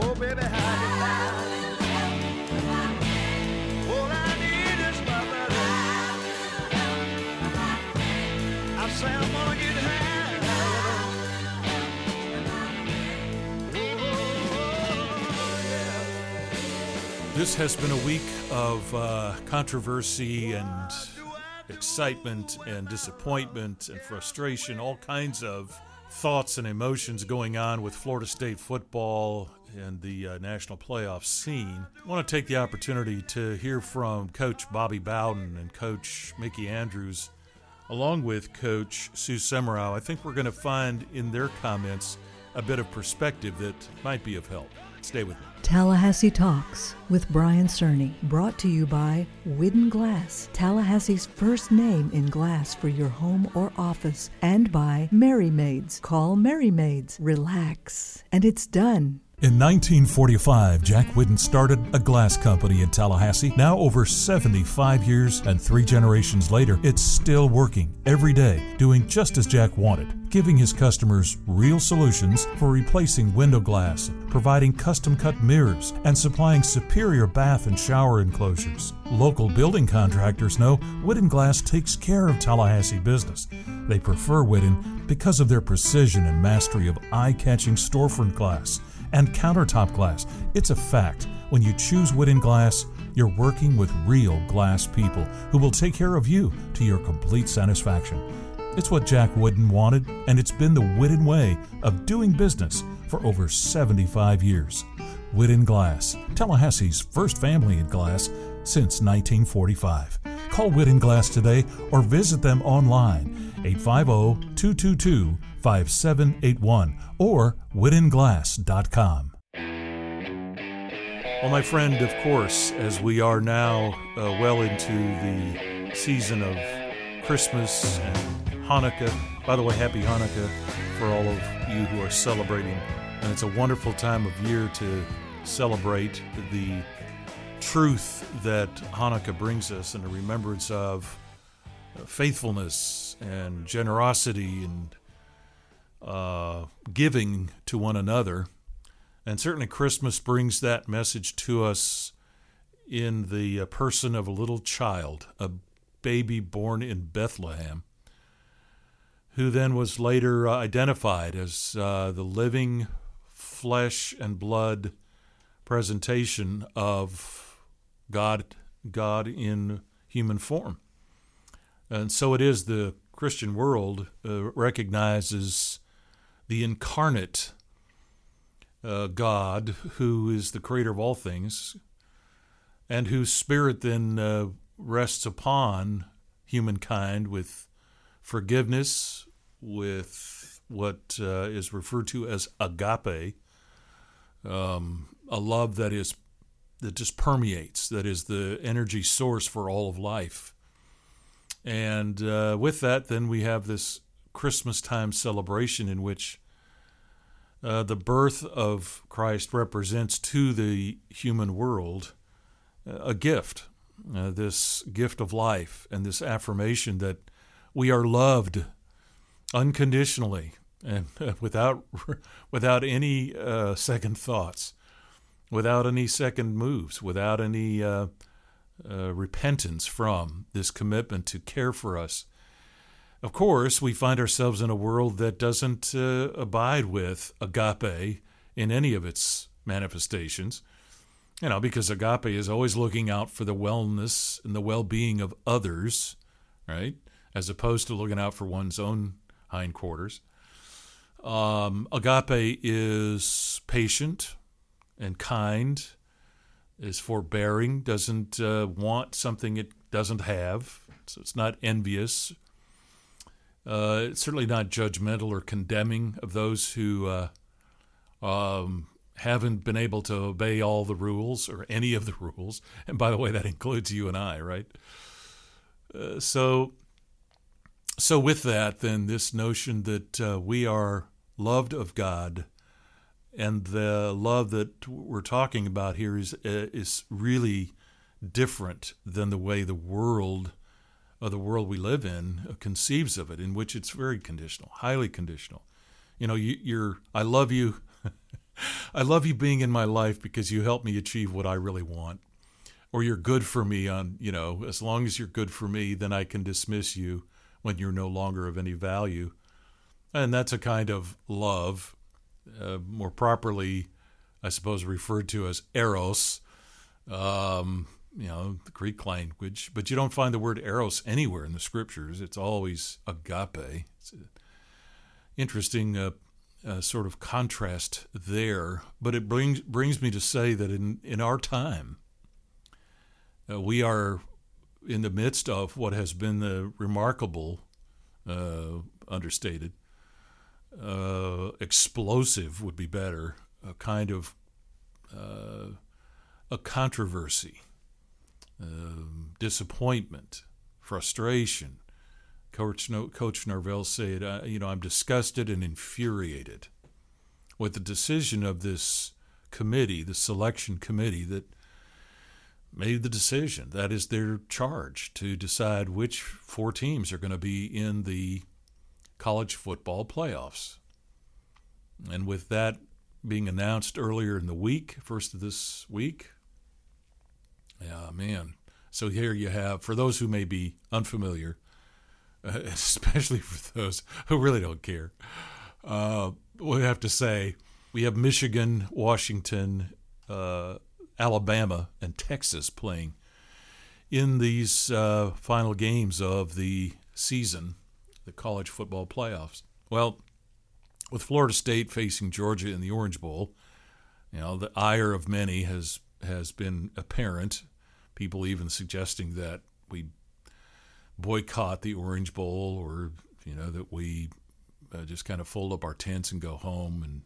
Oh, baby, how you like? All I need is my buddy. I say I'm gonna get high. Yeah. This has been a week of uh, controversy and excitement and disappointment and frustration, all kinds of thoughts and emotions going on with Florida State football and the uh, national playoff scene. I want to take the opportunity to hear from Coach Bobby Bowden and Coach Mickey Andrews, along with Coach Sue Semrau. I think we're going to find in their comments a bit of perspective that might be of help. Stay with me. Tallahassee Talks with Brian Cerny, brought to you by Whidden Glass, Tallahassee's first name in glass for your home or office, and by Merry Maids. Call Merry Maids. Relax, and it's done. In 1945, Jack Whidden started a glass company in Tallahassee. Now, over 75 years and three generations later, it's still working every day, doing just as Jack wanted, giving his customers real solutions for replacing window glass, providing custom cut mirrors, and supplying superior bath and shower enclosures. Local building contractors know Whidden Glass takes care of Tallahassee business. They prefer Whidden because of their precision and mastery of eye catching storefront glass and countertop glass. It's a fact. When you choose Whidden Glass, you're working with real glass people who will take care of you to your complete satisfaction. It's what Jack Whidden wanted, and it's been the Whidden way of doing business for over 75 years. Whidden Glass, Tallahassee's first family in glass since 1945. Call Whidden Glass today or visit them online 850 222 5781 or whiddenglass.com. Well, my friend, of course, as we are now uh, well into the season of Christmas and Hanukkah. By the way, happy Hanukkah for all of you who are celebrating. And it's a wonderful time of year to celebrate the truth that Hanukkah brings us and a remembrance of faithfulness and generosity and uh, giving to one another. And certainly, Christmas brings that message to us in the uh, person of a little child, a baby born in Bethlehem, who then was later uh, identified as uh, the living flesh and blood presentation of God, God in human form. And so it is the Christian world uh, recognizes the incarnate uh, God who is the creator of all things and whose spirit then uh, rests upon humankind with forgiveness, with what uh, is referred to as agape, um, a love that is that just permeates, that is the energy source for all of life. And uh, with that, then we have this Christmas time celebration in which uh, the birth of Christ represents to the human world uh, a gift, uh, this gift of life, and this affirmation that we are loved unconditionally and without without any uh, second thoughts, without any second moves, without any uh, uh, repentance from this commitment to care for us. Of course, we find ourselves in a world that doesn't uh, abide with agape in any of its manifestations. You know, because agape is always looking out for the wellness and the well being of others, right? As opposed to looking out for one's own hindquarters. Um, agape is patient and kind, is forbearing, doesn't uh, want something it doesn't have, so it's not envious. Uh, certainly not judgmental or condemning of those who uh, um, haven't been able to obey all the rules or any of the rules. And by the way, that includes you and I, right? Uh, so, so with that, then this notion that uh, we are loved of God, and the love that we're talking about here is uh, is really different than the way the world, or the world we live in, conceives of it, in which it's very conditional, highly conditional. You know, you, you're I love you. I love you being in my life because you help me achieve what I really want. Or you're good for me on, you know, as long as you're good for me, then I can dismiss you when you're no longer of any value. And that's a kind of love, uh, more properly, I suppose, referred to as eros, um, you know, the Greek language. But you don't find the word eros anywhere in the scriptures. It's always agape. It's an interesting uh, uh, sort of contrast there. But it brings brings me to say that in in our time, uh, we are in the midst of what has been the remarkable, uh, understated, uh, explosive would be better, a kind of uh, a controversy, um, disappointment, frustration. Coach, no, Coach Norvell said, uh, "You know, I'm disgusted and infuriated with the decision of this committee, the selection committee that." made the decision. That is their charge to decide which four teams are going to be in the college football playoffs. And with that being announced earlier in the week, first of this week, yeah, man. So here you have, for those who may be unfamiliar, especially for those who really don't care, uh, we have to say we have Michigan, Washington, uh, Alabama, and Texas playing in these uh, final games of the season, the college football playoffs. Well, with Florida State facing Georgia in the Orange Bowl, you know the ire of many has has been apparent. People even suggesting that we boycott the Orange Bowl, or you know that we uh, just kind of fold up our tents and go home. And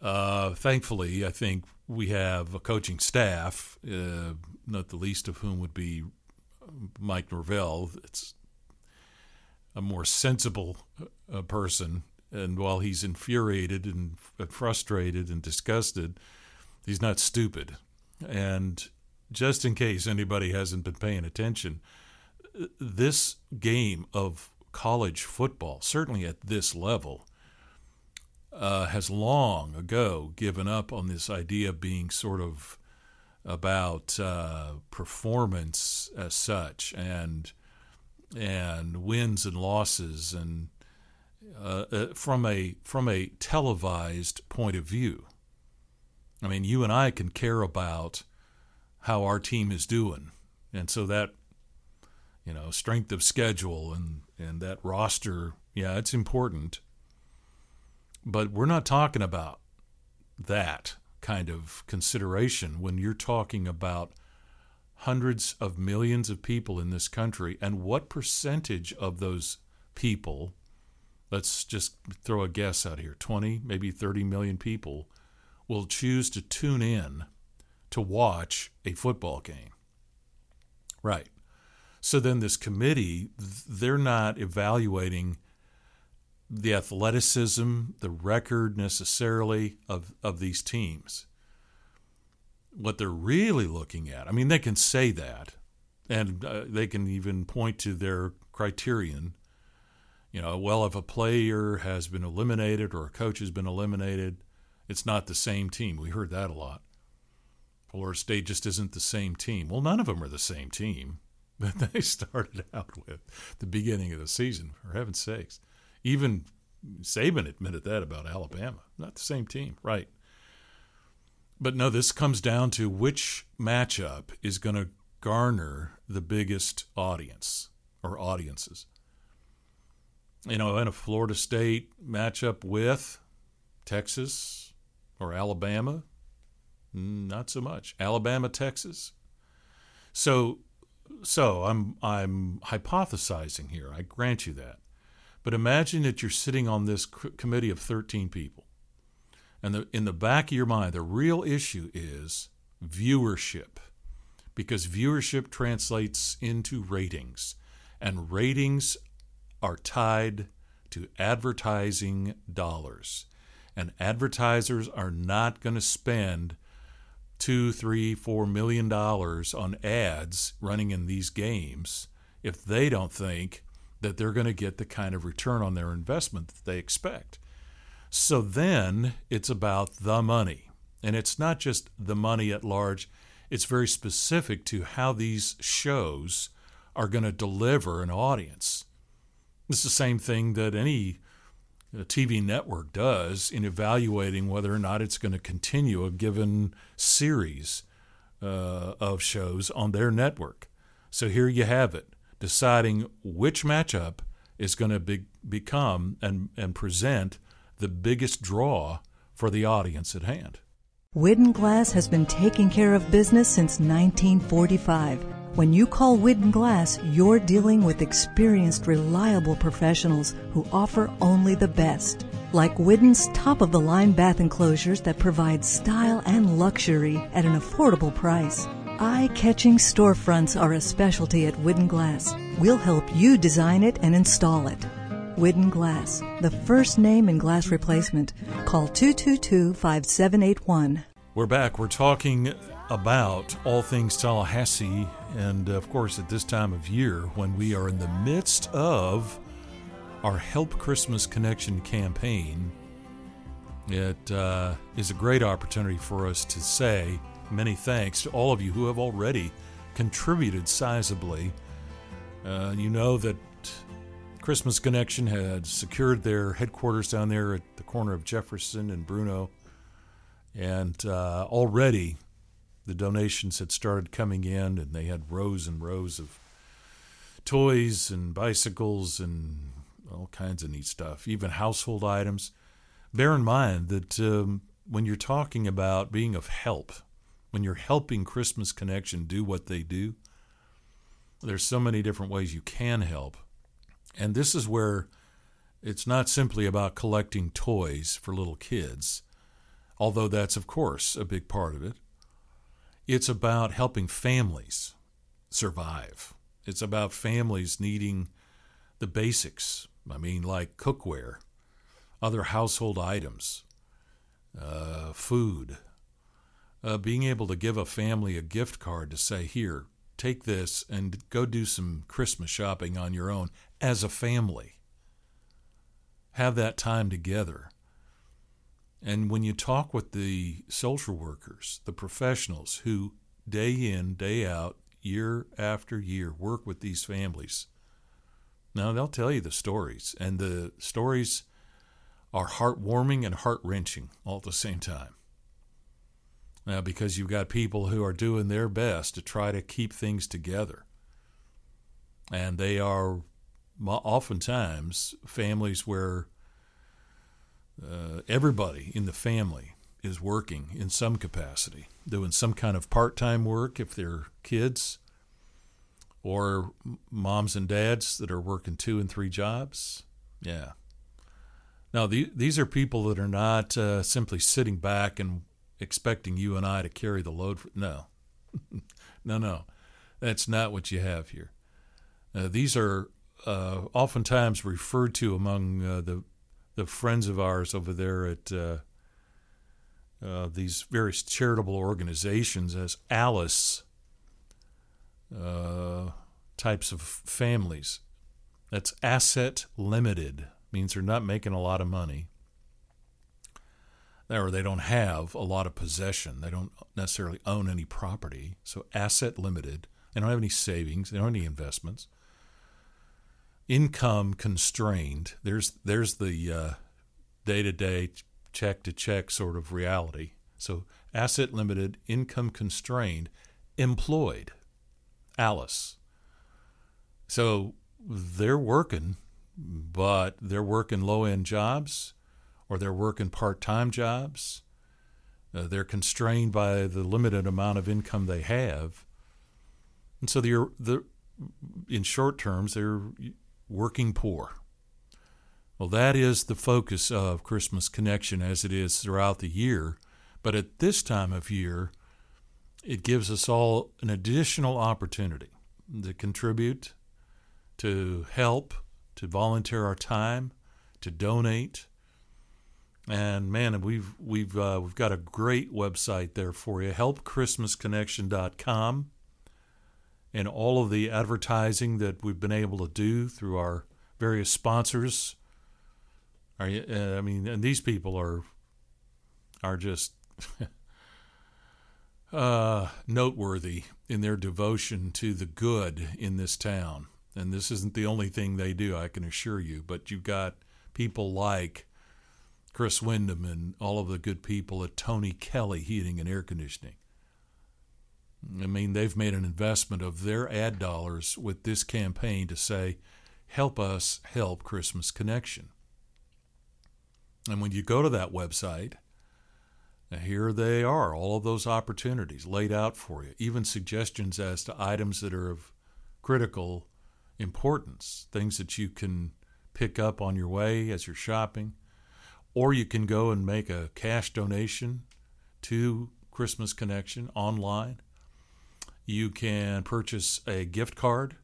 uh, thankfully, I think we have a coaching staff, uh, not the least of whom would be Mike Norvell. It's a more sensible uh, person and while he's infuriated and frustrated and disgusted, he's not stupid. And just in case anybody hasn't been paying attention, this game of college football, certainly at this level, uh, has long ago given up on this idea being sort of about uh, performance as such and and wins and losses and uh, uh, from a from a televised point of view. I mean, you and I can care about how our team is doing, and so that you know strength of schedule and and that roster, yeah, it's important. But we're not talking about that kind of consideration when you're talking about hundreds of millions of people in this country and what percentage of those people let's just throw a guess out here 20, maybe 30 million people will choose to tune in to watch a football game. Right. So then this committee, they're not evaluating the athleticism, the record necessarily of, of these teams. What they're really looking at, I mean, they can say that, and uh, they can even point to their criterion you know, well, if a player has been eliminated or a coach has been eliminated, it's not the same team. We heard that a lot. Florida State just isn't the same team. Well, none of them are the same team that they started out with the beginning of the season, for heaven's sakes. Even Saban admitted that about Alabama. Not the same team, right. But no, this comes down to which matchup is going to garner the biggest audience or audiences you know, in a Florida State matchup with Texas or Alabama, Mm, not so much. Alabama, Texas. So, so I'm I'm hypothesizing here. I grant you that. But imagine that you're sitting on this committee of 13 people. And the, in the back of your mind, the real issue is viewership. Because viewership translates into ratings. And ratings are tied to advertising dollars. And advertisers are not going to spend two, three, four million dollars on ads running in these games if they don't think that they're going to get the kind of return on their investment that they expect. So then it's about the money. And it's not just the money at large, it's very specific to how these shows are going to deliver an audience. It's the same thing that any uh, TV network does in evaluating whether or not it's going to continue a given series uh, of shows on their network. So here you have it, deciding which matchup is going to be, become and, and present the biggest draw for the audience at hand. Whidden Glass has been taking care of business since 1945. When you call Whidden Glass, you're dealing with experienced, reliable professionals who offer only the best. Like Whidden's top of the line bath enclosures that provide style and luxury at an affordable price. Eye catching storefronts are a specialty at Whidden Glass. We'll help you design it and install it. Whidden Glass, the first name in glass replacement. Call 222 5781. We're back. We're talking about all things Tallahassee, and of course, at this time of year when we are in the midst of our Help Christmas Connection campaign, it uh, is a great opportunity for us to say many thanks to all of you who have already contributed sizably. Uh, you know that Christmas Connection had secured their headquarters down there at the corner of Jefferson and Bruno. And uh, already the donations had started coming in, and they had rows and rows of toys and bicycles and all kinds of neat stuff, even household items. Bear in mind that um, when you're talking about being of help, when you're helping Christmas Connection do what they do, there's so many different ways you can help. And this is where it's not simply about collecting toys for little kids, although that's, of course, a big part of it. It's about helping families survive. It's about families needing the basics. I mean, like cookware, other household items, uh, food. Uh, being able to give a family a gift card to say, here, take this and go do some Christmas shopping on your own as a family. Have that time together. And when you talk with the social workers, the professionals who day in, day out, year after year work with these families, now they'll tell you the stories. And the stories are heartwarming and heart wrenching all at the same time. Now, because you've got people who are doing their best to try to keep things together. And they are oftentimes families where uh, everybody in the family is working in some capacity, doing some kind of part time work if they're kids, or moms and dads that are working two and three jobs. Yeah. Now, the, these are people that are not uh, simply sitting back and expecting you and I to carry the load. For, no, no, no. That's not what you have here. Uh, these are uh, oftentimes referred to among uh, the the friends of ours over there at uh, uh these various charitable organizations as Alice uh, types of families. That's asset limited means they're not making a lot of money, or they don't have a lot of possession. They don't necessarily own any property. So asset limited. They don't have any savings. They don't have any investments income constrained. There's there's the day to day, check to check sort of reality. So asset limited, income constrained, employed. Alice. So they're working, but they're working low end jobs or they're working part time jobs. Uh, they're constrained by the limited amount of income they have. And so they're, the in short terms, they're working poor. Well, that is the focus of Christmas Connection as it is throughout the year. But at this time of year, it gives us all an additional opportunity to contribute, to help, to volunteer our time, to donate. And man, we've we've uh, we've got a great website there for you. Helpchristmasconnection.com and all of the advertising that we've been able to do through our various sponsors Are you? Uh, I mean, and these people are are just uh, noteworthy in their devotion to the good in this town. And this isn't the only thing they do, I can assure you. But you've got people like Chris Wyndham and all of the good people at Tony Kelly Heating and Air Conditioning. I mean, they've made an investment of their ad dollars with this campaign to say, help us help Christmas Connection. And when you go to that website, here they are, all of those opportunities laid out for you, even suggestions as to items that are of critical importance, things that you can pick up on your way as you're shopping, or you can go and make a cash donation to Christmas Connection online. You can purchase a gift card.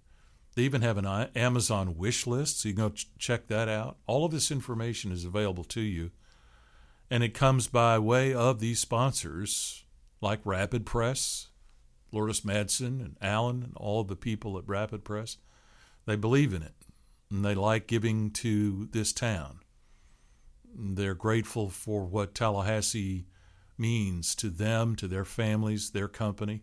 They even have an Amazon wish list, so you can go ch- check that out. All of this information is available to you, and it comes by way of these sponsors like Rapid Press, Lourdes Madsen and Alan, and all the people at Rapid Press. They believe in it, and they like giving to this town. They're grateful for what Tallahassee means to them, to their families, their company.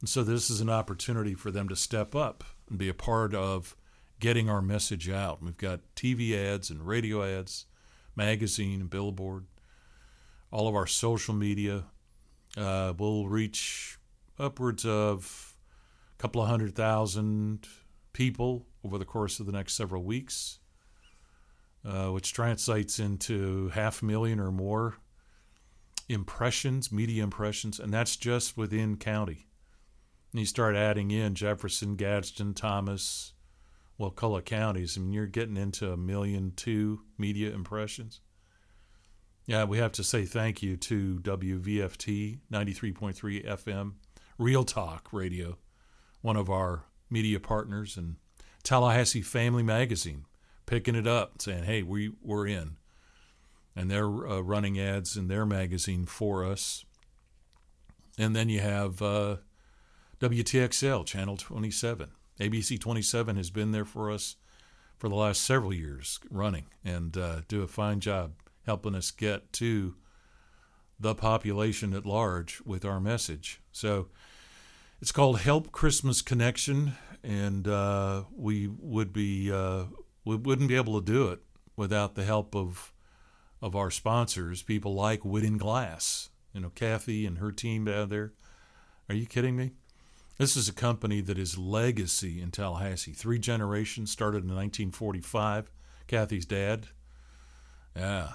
And so this is an opportunity for them to step up and be a part of getting our message out. We've got TV ads and radio ads, magazine and billboard, all of our social media. Uh, will reach upwards of a couple of hundred thousand people over the course of the next several weeks, uh, which translates into half a million or more impressions, media impressions, and that's just within county. And you start adding in Jefferson, Gadsden, Thomas, Wakulla counties, I mean, you're getting into a million two media impressions. Yeah, we have to say thank you to WVFT 93.3 FM, Real Talk Radio, one of our media partners, and Tallahassee Family Magazine picking it up, saying, hey, we, we're in. And they're uh, running ads in their magazine for us. And then you have uh, WTXL, Channel 27. ABC 27 has been there for us for the last several years running and uh, do a fine job helping us get to the population at large with our message. So it's called Help Christmas Connection, and uh, we would be uh, we wouldn't be able to do it without the help of of our sponsors, people like Whidden Glass. You know, Kathy and her team down there. Are you kidding me? This is a company that is legacy in Tallahassee. Three generations started in 1945. Kathy's dad. Yeah.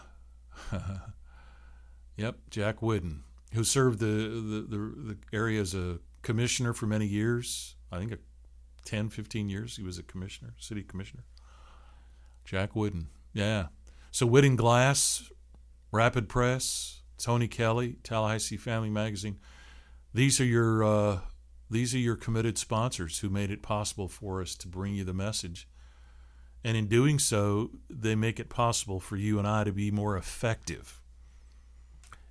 yep, Jack Whidden, who served the, the, the, the area as a commissioner for many years. I think a 10, 15 years he was a commissioner, city commissioner. Jack Whidden. Yeah. So Whidden Glass, Rapid Press, Tony Kelly, Tallahassee Family Magazine. These are your uh, these are your committed sponsors who made it possible for us to bring you the message. And in doing so, they make it possible for you and I to be more effective.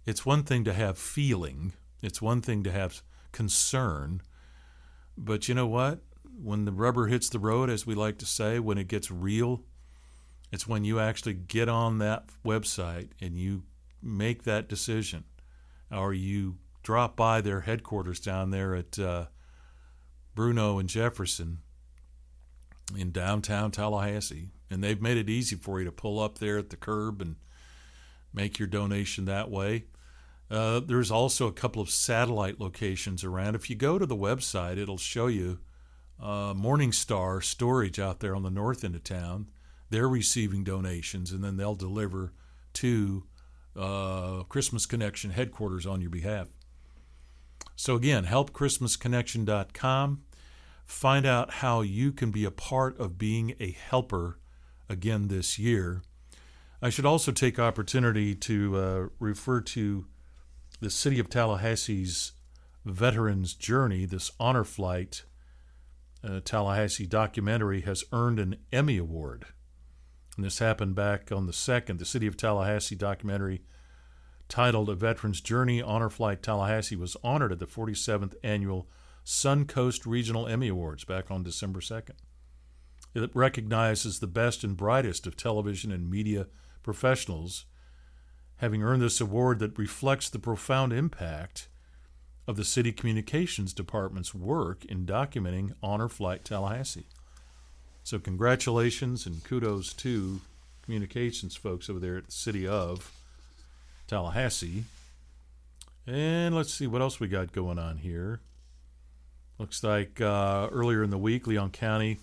It's one thing to have feeling, it's one thing to have concern, but you know what? When the rubber hits the road, as we like to say, when it gets real, it's when you actually get on that website and you make that decision, or you drop by their headquarters down there at uh, Bruno and Jefferson in downtown Tallahassee, and they've made it easy for you to pull up there at the curb and make your donation that way. Uh, there's also a couple of satellite locations around. If you go to the website, it'll show you uh, Morningstar Storage out there on the north end of town. They're receiving donations, and then they'll deliver to uh, Christmas Connection headquarters on your behalf. So, again, helpchristmasconnection.com. Find out how you can be a part of being a helper again this year. I should also take opportunity to uh, refer to the City of Tallahassee's Veterans Journey, this honor flight uh, Tallahassee documentary has earned an Emmy Award. And this happened back on the 2nd. The City of Tallahassee documentary titled A Veteran's Journey Honor Flight Tallahassee was honored at the 47th Annual Suncoast Regional Emmy Awards back on December 2nd. It recognizes the best and brightest of television and media professionals, having earned this award that reflects the profound impact of the City Communications Department's work in documenting Honor Flight Tallahassee. So, congratulations and kudos to communications folks over there at the City of Tallahassee. And let's see what else we got going on here. Looks like uh, earlier in the week, Leon County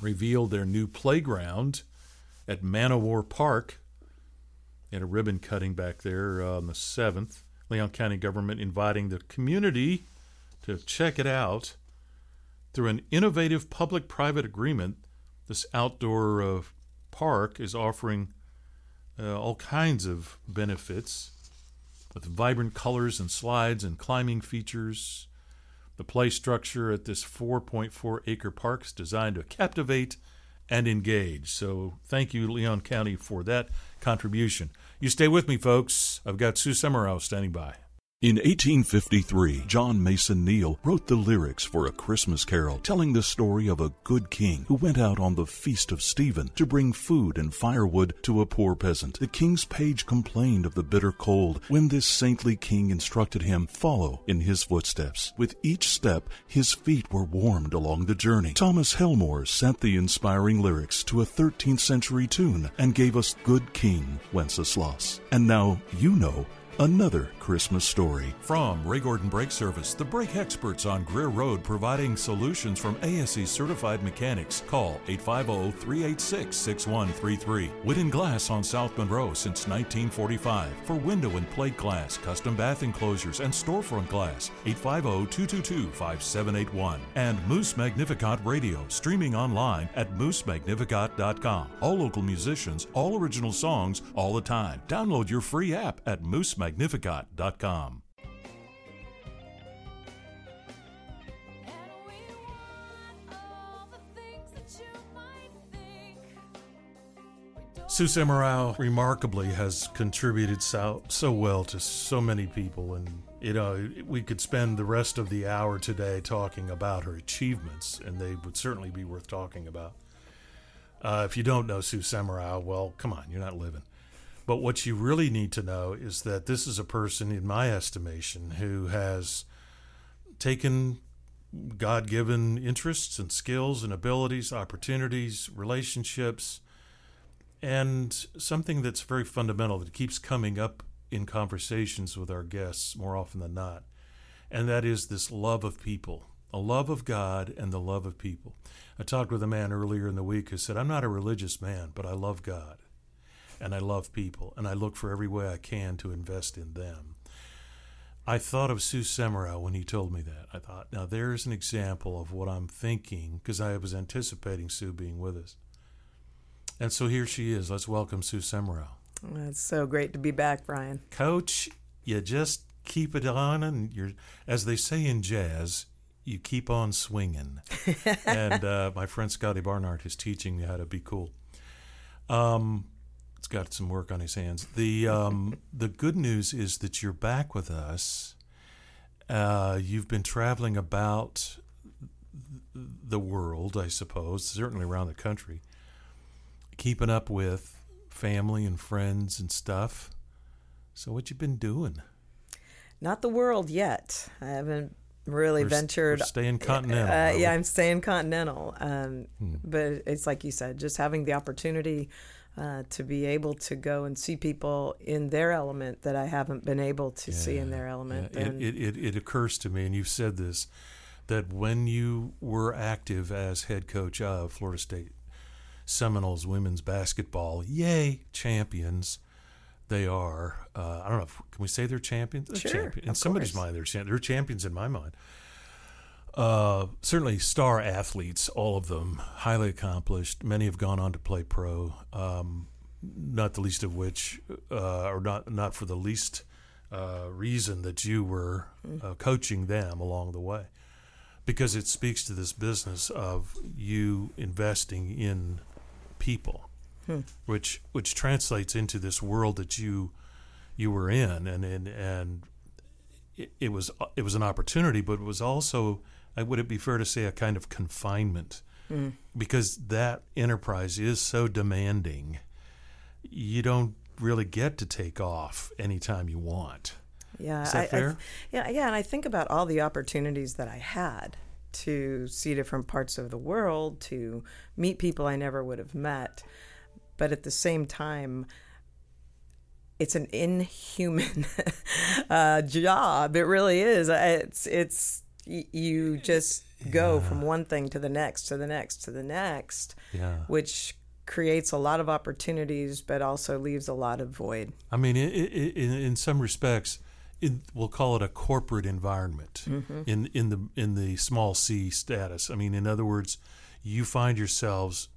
revealed their new playground at Manowar Park. They had a ribbon cutting back there uh, on the 7th. Leon County government inviting the community to check it out through an innovative public private agreement. This outdoor uh, park is offering uh, all kinds of benefits with vibrant colors and slides and climbing features. The play structure at this 4.4 acre park is designed to captivate and engage. So, thank you, Leon County, for that contribution. You stay with me, folks. I've got Sue Semrau standing by. In 1853, John Mason Neale wrote the lyrics for A Christmas Carol, telling the story of a good king who went out on the feast of Stephen to bring food and firewood to a poor peasant. The king's page complained of the bitter cold when this saintly king instructed him follow in his footsteps. With each step, his feet were warmed along the journey. Thomas Helmore sent the inspiring lyrics to a 13th century tune and gave us Good King Wenceslas. And now you know another Christmas story. From Ray Gordon Brake Service, the brake experts on Greer Road providing solutions from ASE certified mechanics. Call 850 386 6133. Whidden Glass on South Monroe since 1945. For window and plate glass, custom bath enclosures, and storefront glass. 850 222 5781. And Moose Magnificat Radio, streaming online at moosemagnificat.com. All local musicians, all original songs, all the time. Download your free app at moosemagnificat.com. And we want all the things that you might think. We don't Sue Semrau remarkably has contributed so, so well to so many people, and you know we could spend the rest of the hour today talking about her achievements, and they would certainly be worth talking about. Uh, if you don't know Sue Semrau, well, come on, you're not living. But what you really need to know is that this is a person, in my estimation, who has taken God given interests and skills and abilities, opportunities, relationships, and something that's very fundamental that keeps coming up in conversations with our guests more often than not, and that is this love of people, a love of God and the love of people. I talked with a man earlier in the week who said, I'm not a religious man, but I love God and I love people, and I look for every way I can to invest in them. I thought of Sue Semrau when he told me that. I thought, now there's an example of what I'm thinking because I was anticipating Sue being with us. And so here she is. Let's welcome Sue Semrau. It's so great to be back, Brian. Coach, you just keep it on, and you're, as they say in jazz, you keep on swinging. and uh, my friend Scotty Barnard is teaching me how to be cool. Um, it's got some work on his hands. The um, the good news is that you're back with us. Uh, you've been traveling about the world, I suppose, certainly around the country, keeping up with family and friends and stuff. So, what you been doing? Not the world yet. I haven't really We're ventured. we're staying continental, Uh, yeah, I'm staying continental. Um, Hmm. But it's like you said, just having the opportunity uh, to be able to go and see people in their element that I haven't been able to see in their element. Yeah, and It, it, it, occurs to me, and you've said this, that when you were active as head coach of Florida State Seminoles women's basketball, yay, champions. They are. Uh, I don't know. If, can we say they're champions? They're Sure, champions. In somebody's mind, they're champions. They're champions in my mind. Uh, certainly star athletes, all of them highly accomplished. Many have gone on to play pro. Um, not the least of which, uh, or not not for the least uh, reason that you were uh, coaching them along the way, because it speaks to this business of you investing in people, which which translates into this world that you you were in, and and and it, it was it was an opportunity, but it was also, uh, would it be fair to say, a kind of confinement, because that enterprise is so demanding. you don't really get to take off anytime you want. Yeah, Is that I, I fair? th- yeah, yeah, and I think about all the opportunities that I had to see different parts of the world, to meet people I never would have met, but at the same time, it's an inhuman uh, job. It really is. It's it's y- you just go from one thing to the next, to the next, to the next, Yeah. which creates a lot of opportunities, but also leaves a lot of void. I mean, i i in, in some respects, in, we'll call it a corporate environment mm-hmm. in in the in the small c status. I mean, in other words, you find yourselves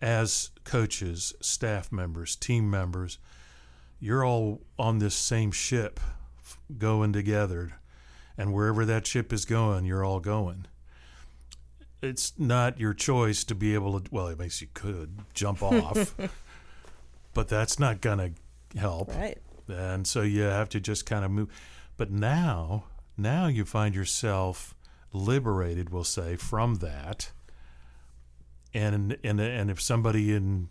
as coaches, staff members, team members, you're all on this same ship, going together, and wherever that ship is going, you're all going. It's not your choice to be able to. Well, it makes you could jump off, but that's not gonna help Right. and so you have to just kind of move but now now you find yourself liberated we'll say from that and and and if somebody in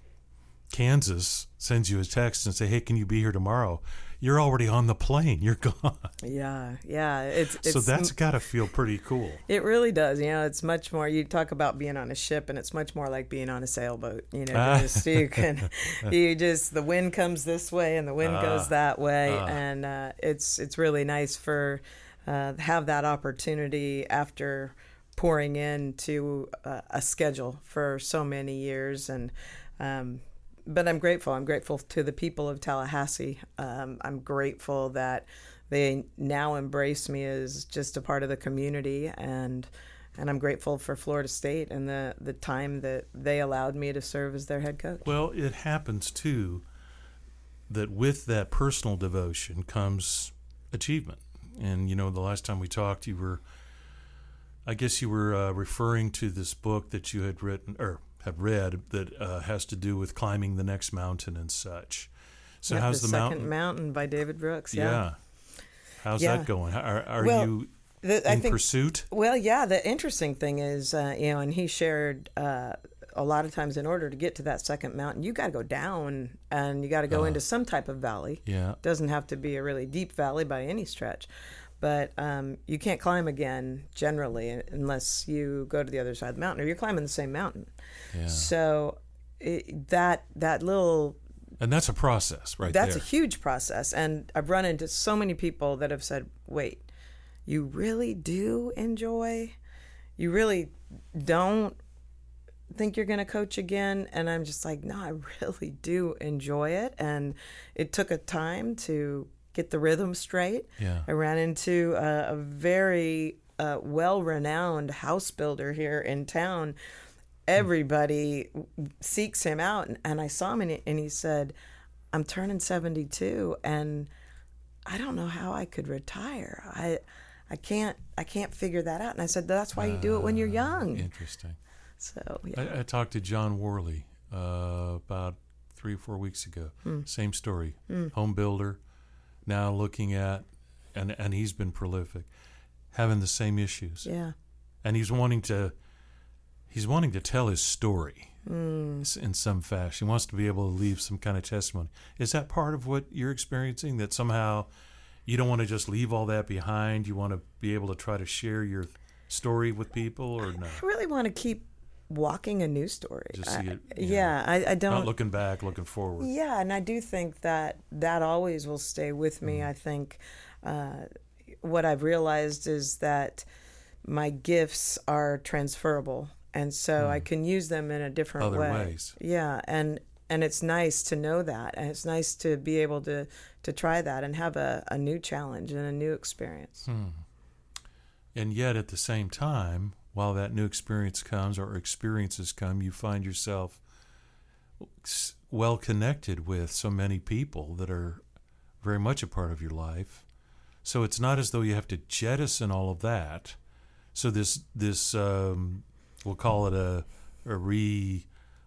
Kansas sends you a text and say hey can you be here tomorrow you're already on the plane you're gone Yeah, yeah. It's, it's so that's got to feel pretty cool It really does. You know, it's much more. You talk about being on a ship, and it's much more like being on a sailboat. You know, Ah. just you can, you just the wind comes this way and the wind Ah. goes that way, and uh, it's it's really nice for uh, have that opportunity after pouring into uh, a schedule for so many years and. Um, but I'm grateful. I'm grateful to the people of Tallahassee. Um, I'm grateful that they now embrace me as just a part of the community, and and I'm grateful for Florida State and the the time that they allowed me to serve as their head coach. well it happens too that with that personal devotion comes achievement and you know the last time we talked you were I guess you were uh, referring to this book that you had written or have read that uh, has to do with climbing the next mountain and such. So Yep, how's the, second mountain? by David Brooks? yeah. Yeah. How's Yeah. that going? Are, are Well, you The- in think pursuit? Well, yeah. The interesting thing is, uh, you know, and he shared uh, a lot of times in order to get to that second mountain, you got to go down and you got to go into some type of valley. Yeah. doesn't have to be a really deep valley by any stretch, but um, you can't climb again generally unless you go to the other side of the mountain or you're climbing the same mountain. Yeah. So it, that that little And that's a process right that's there. a huge process and i've run into so many people that have said wait you really do enjoy you really don't think you're going to coach again and i'm just like no i really do enjoy it and it took a time to get the rhythm straight Yeah. i ran into a, a very uh, well-renowned house builder here in town everybody seeks him out and, and i saw him and he, and he said i'm turning 72 and i don't know how i could retire i i can't i can't figure that out and i said that's why you do it when you're young Interesting. so yeah I, I talked to John Worley uh, about three or four weeks ago. Hmm. Same story. Home builder, now looking at, and and he's been prolific, having the same issues, yeah and he's wanting to, he's wanting to tell his story mm. s- in some fashion. He wants to be able to leave some kind of testimony. Is that part of what you're experiencing? That somehow you don't want to just leave all that behind. You want to be able to try to share your story with people, or no? i really want to keep walking a news story Just see I- yeah, yeah. I, I don't Not looking back, looking forward. Yeah, and I do think that that always will stay with me. Mm-hmm. I think uh, what I've realized is that my gifts are transferable, and so I can use them in a different Mm. Other way. ways. Yeah, and and it's nice to know that, and it's nice to be able to to try that and have a, a new challenge and a new experience. Hmm. And yet, at the same time, while that new experience comes or experiences come, you find yourself well connected with so many people that are very much a part of your life. So it's not as though you have to jettison all of that. So this this um, we'll call it a a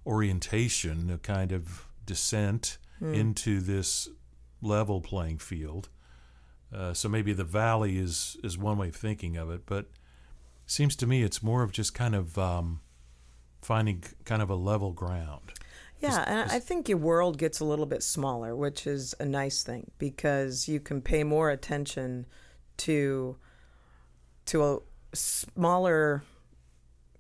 reorientation, a kind of descent into this level playing field. Uh, so maybe the valley is is one way of thinking of it, but seems to me it's more of just kind of um, finding kind of a level ground. Yeah, and I think your world gets a little bit smaller, which is a nice thing because you can pay more attention to to a smaller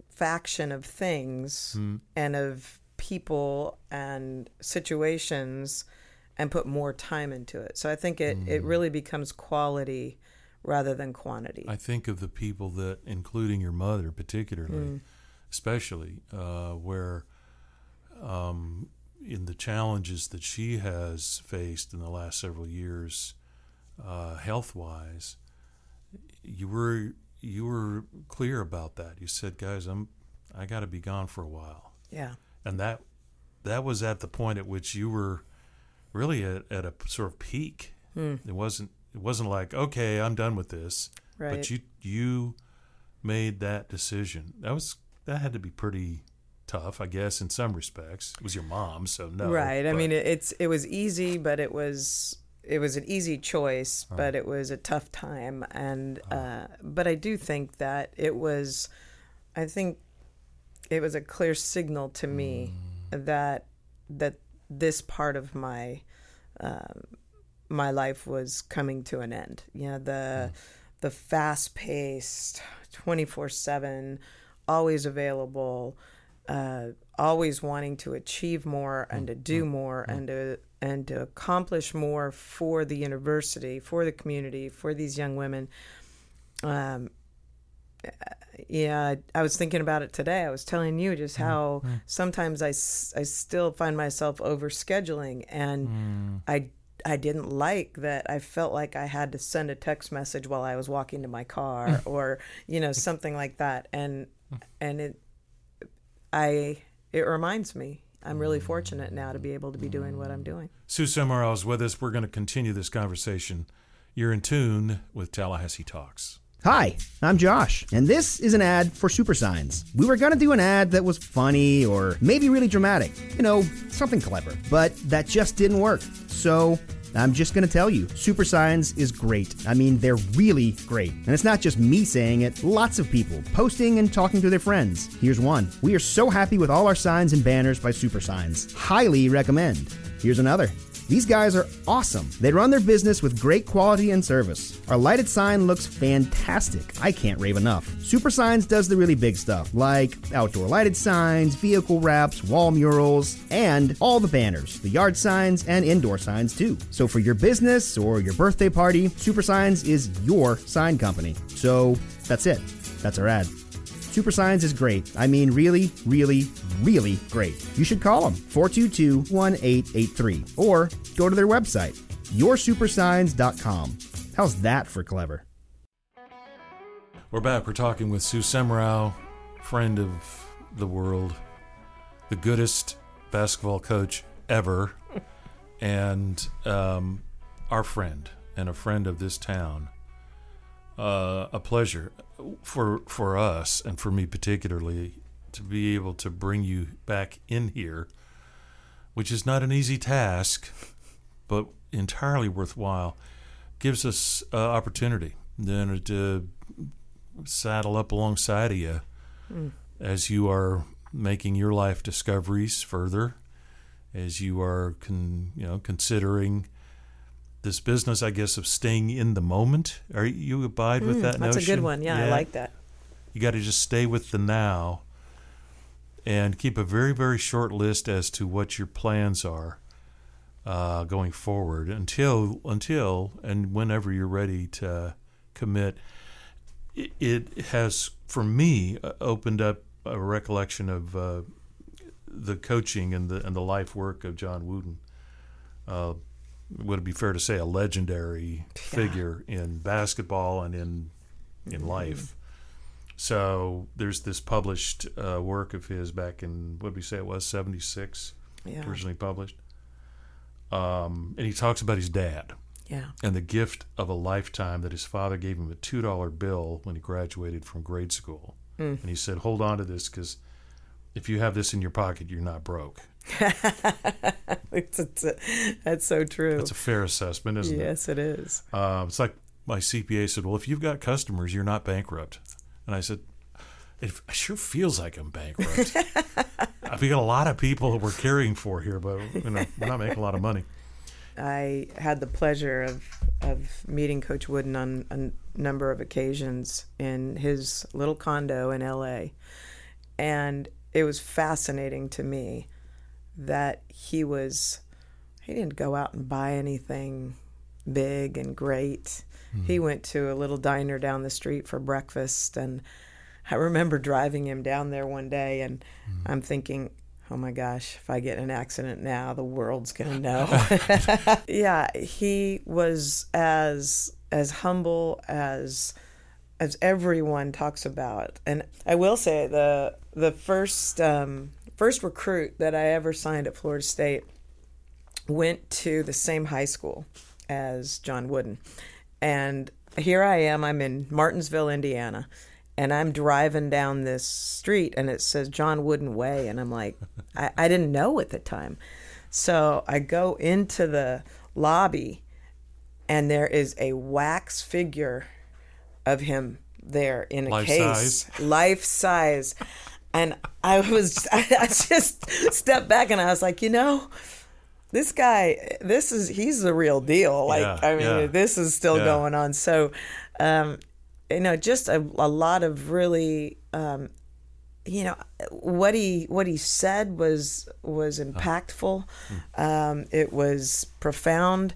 faction of things and of people and situations and put more time into it. So I think it, it really becomes quality rather than quantity. I think of the people that, including your mother, particularly, especially, uh, where um, in the challenges that she has faced in the last several years, uh, health wise, you were you were clear about that. You said, "Guys, I'm I got to be gone for a while," yeah. and that that was at the point at which you were really at, at a sort of peak. It wasn't it wasn't like, "Okay, I'm done with this." Right. But you you made that decision. That was that had to be pretty tough, I guess, in some respects. It was your mom, so no. right. I mean, it, it's it was easy, but it was it was an easy choice, but it was a tough time. And uh, but I do think that it was, I think, it was a clear signal to me that that this part of my um, my life was coming to an end. You know, the the fast paced, twenty four seven, always available, uh, always wanting to achieve more and to do mm-hmm. more mm-hmm. and to and to accomplish more for the university, for the community, for these young women. Um, yeah, I, I was thinking about it today. I was telling you just mm-hmm. how mm. sometimes I, s- I still find myself over scheduling and mm. I I didn't like that I felt like I had to send a text message while I was walking to my car or you know something like that and and it I it reminds me I'm really fortunate now to be able to be doing what I'm doing. Sue Semrau is with us. We're going to continue this conversation. You're in tune with Tallahassee Talks. Hi, I'm Josh, and this is an ad for Super Signs. We were gonna do an ad that was funny or maybe really dramatic, you know, something clever, but that just didn't work. So I'm just gonna tell you, Super Signs is great. I mean, they're really great. And it's not just me saying it, lots of people posting and talking to their friends. Here's one. We are so happy with all our signs and banners by Super Signs. Highly recommend. Here's another. These guys are awesome. They run their business with great quality and service. Our lighted sign looks fantastic. I can't rave enough. Super Signs does the really big stuff, like outdoor lighted signs, vehicle wraps, wall murals, and all the banners, the yard signs, and indoor signs too. So for your business or your birthday party, Super Signs is your sign company. So that's it. That's our ad. Super Signs is great. I mean, really, really, really great. You should call them 422 1883 or go to their website, yoursupersigns.com. How's that for clever? We're back. We're talking with Sue Semrau, friend of the world, the goodest basketball coach ever, and um, our friend and a friend of this town. Uh, a pleasure for for us and for me particularly to be able to bring you back in here, which is not an easy task, but entirely worthwhile. Gives us uh, opportunity then to saddle up alongside of you as you are making your life discoveries further, as you are con, you know considering this business, I guess, of staying in the moment. Are you abide with that Mm, That's a good one. Yeah, I like that. You got to just stay with the now and keep a very, very short list as to what your plans are uh, going forward until, until and whenever you're ready to commit. It, it has, for me, uh, opened up a recollection of uh, the coaching and the and the life work of John Wooden. Would it be fair to say a legendary figure in basketball and in in life? So there's this published uh, work of his back in what did we say it was seventy six Yeah. originally published, um, and he talks about his dad. Yeah. and the gift of a lifetime that his father gave him a two dollar bill when he graduated from grade school, and he said, "Hold on to this because if you have this in your pocket, you're not broke." It's, it's, that's so true. That's a fair assessment, isn't it? yes, it is. Um, it's like my CPA said, "Well, if you've got customers, you're not bankrupt." And I said, "It sure feels like I'm bankrupt." we got a lot of people that we're caring for here, but you know, we're not making a lot of money. I had the pleasure of of meeting Coach Wooden on a number of occasions in his little condo in L.A. And it was fascinating to me that he was he didn't go out and buy anything big and great. Hmm. He went to a little diner down the street for breakfast and I remember driving him down there one day and hmm. I'm thinking Oh my gosh, if I get in an accident now, the world's going to know. yeah, he was as as humble as as everyone talks about. And I will say the the first um, first recruit that I ever signed at Florida State went to the same high school as John Wooden. And here I am, I'm in Martinsville, Indiana, and I'm driving down this street and it says John Wooden Way. And I'm like, I, I didn't know at the time. So I go into the lobby and there is a wax figure of him there in a Life case, size? life size. And I was, I, just stepped back and I was like, you know, this guy, this is, he's the real deal. Like, Yeah, I mean, yeah. this is still Yeah. going on. So, um, you know, just a, a lot of really, um, you know, what he what he said was was impactful. Um, it was profound,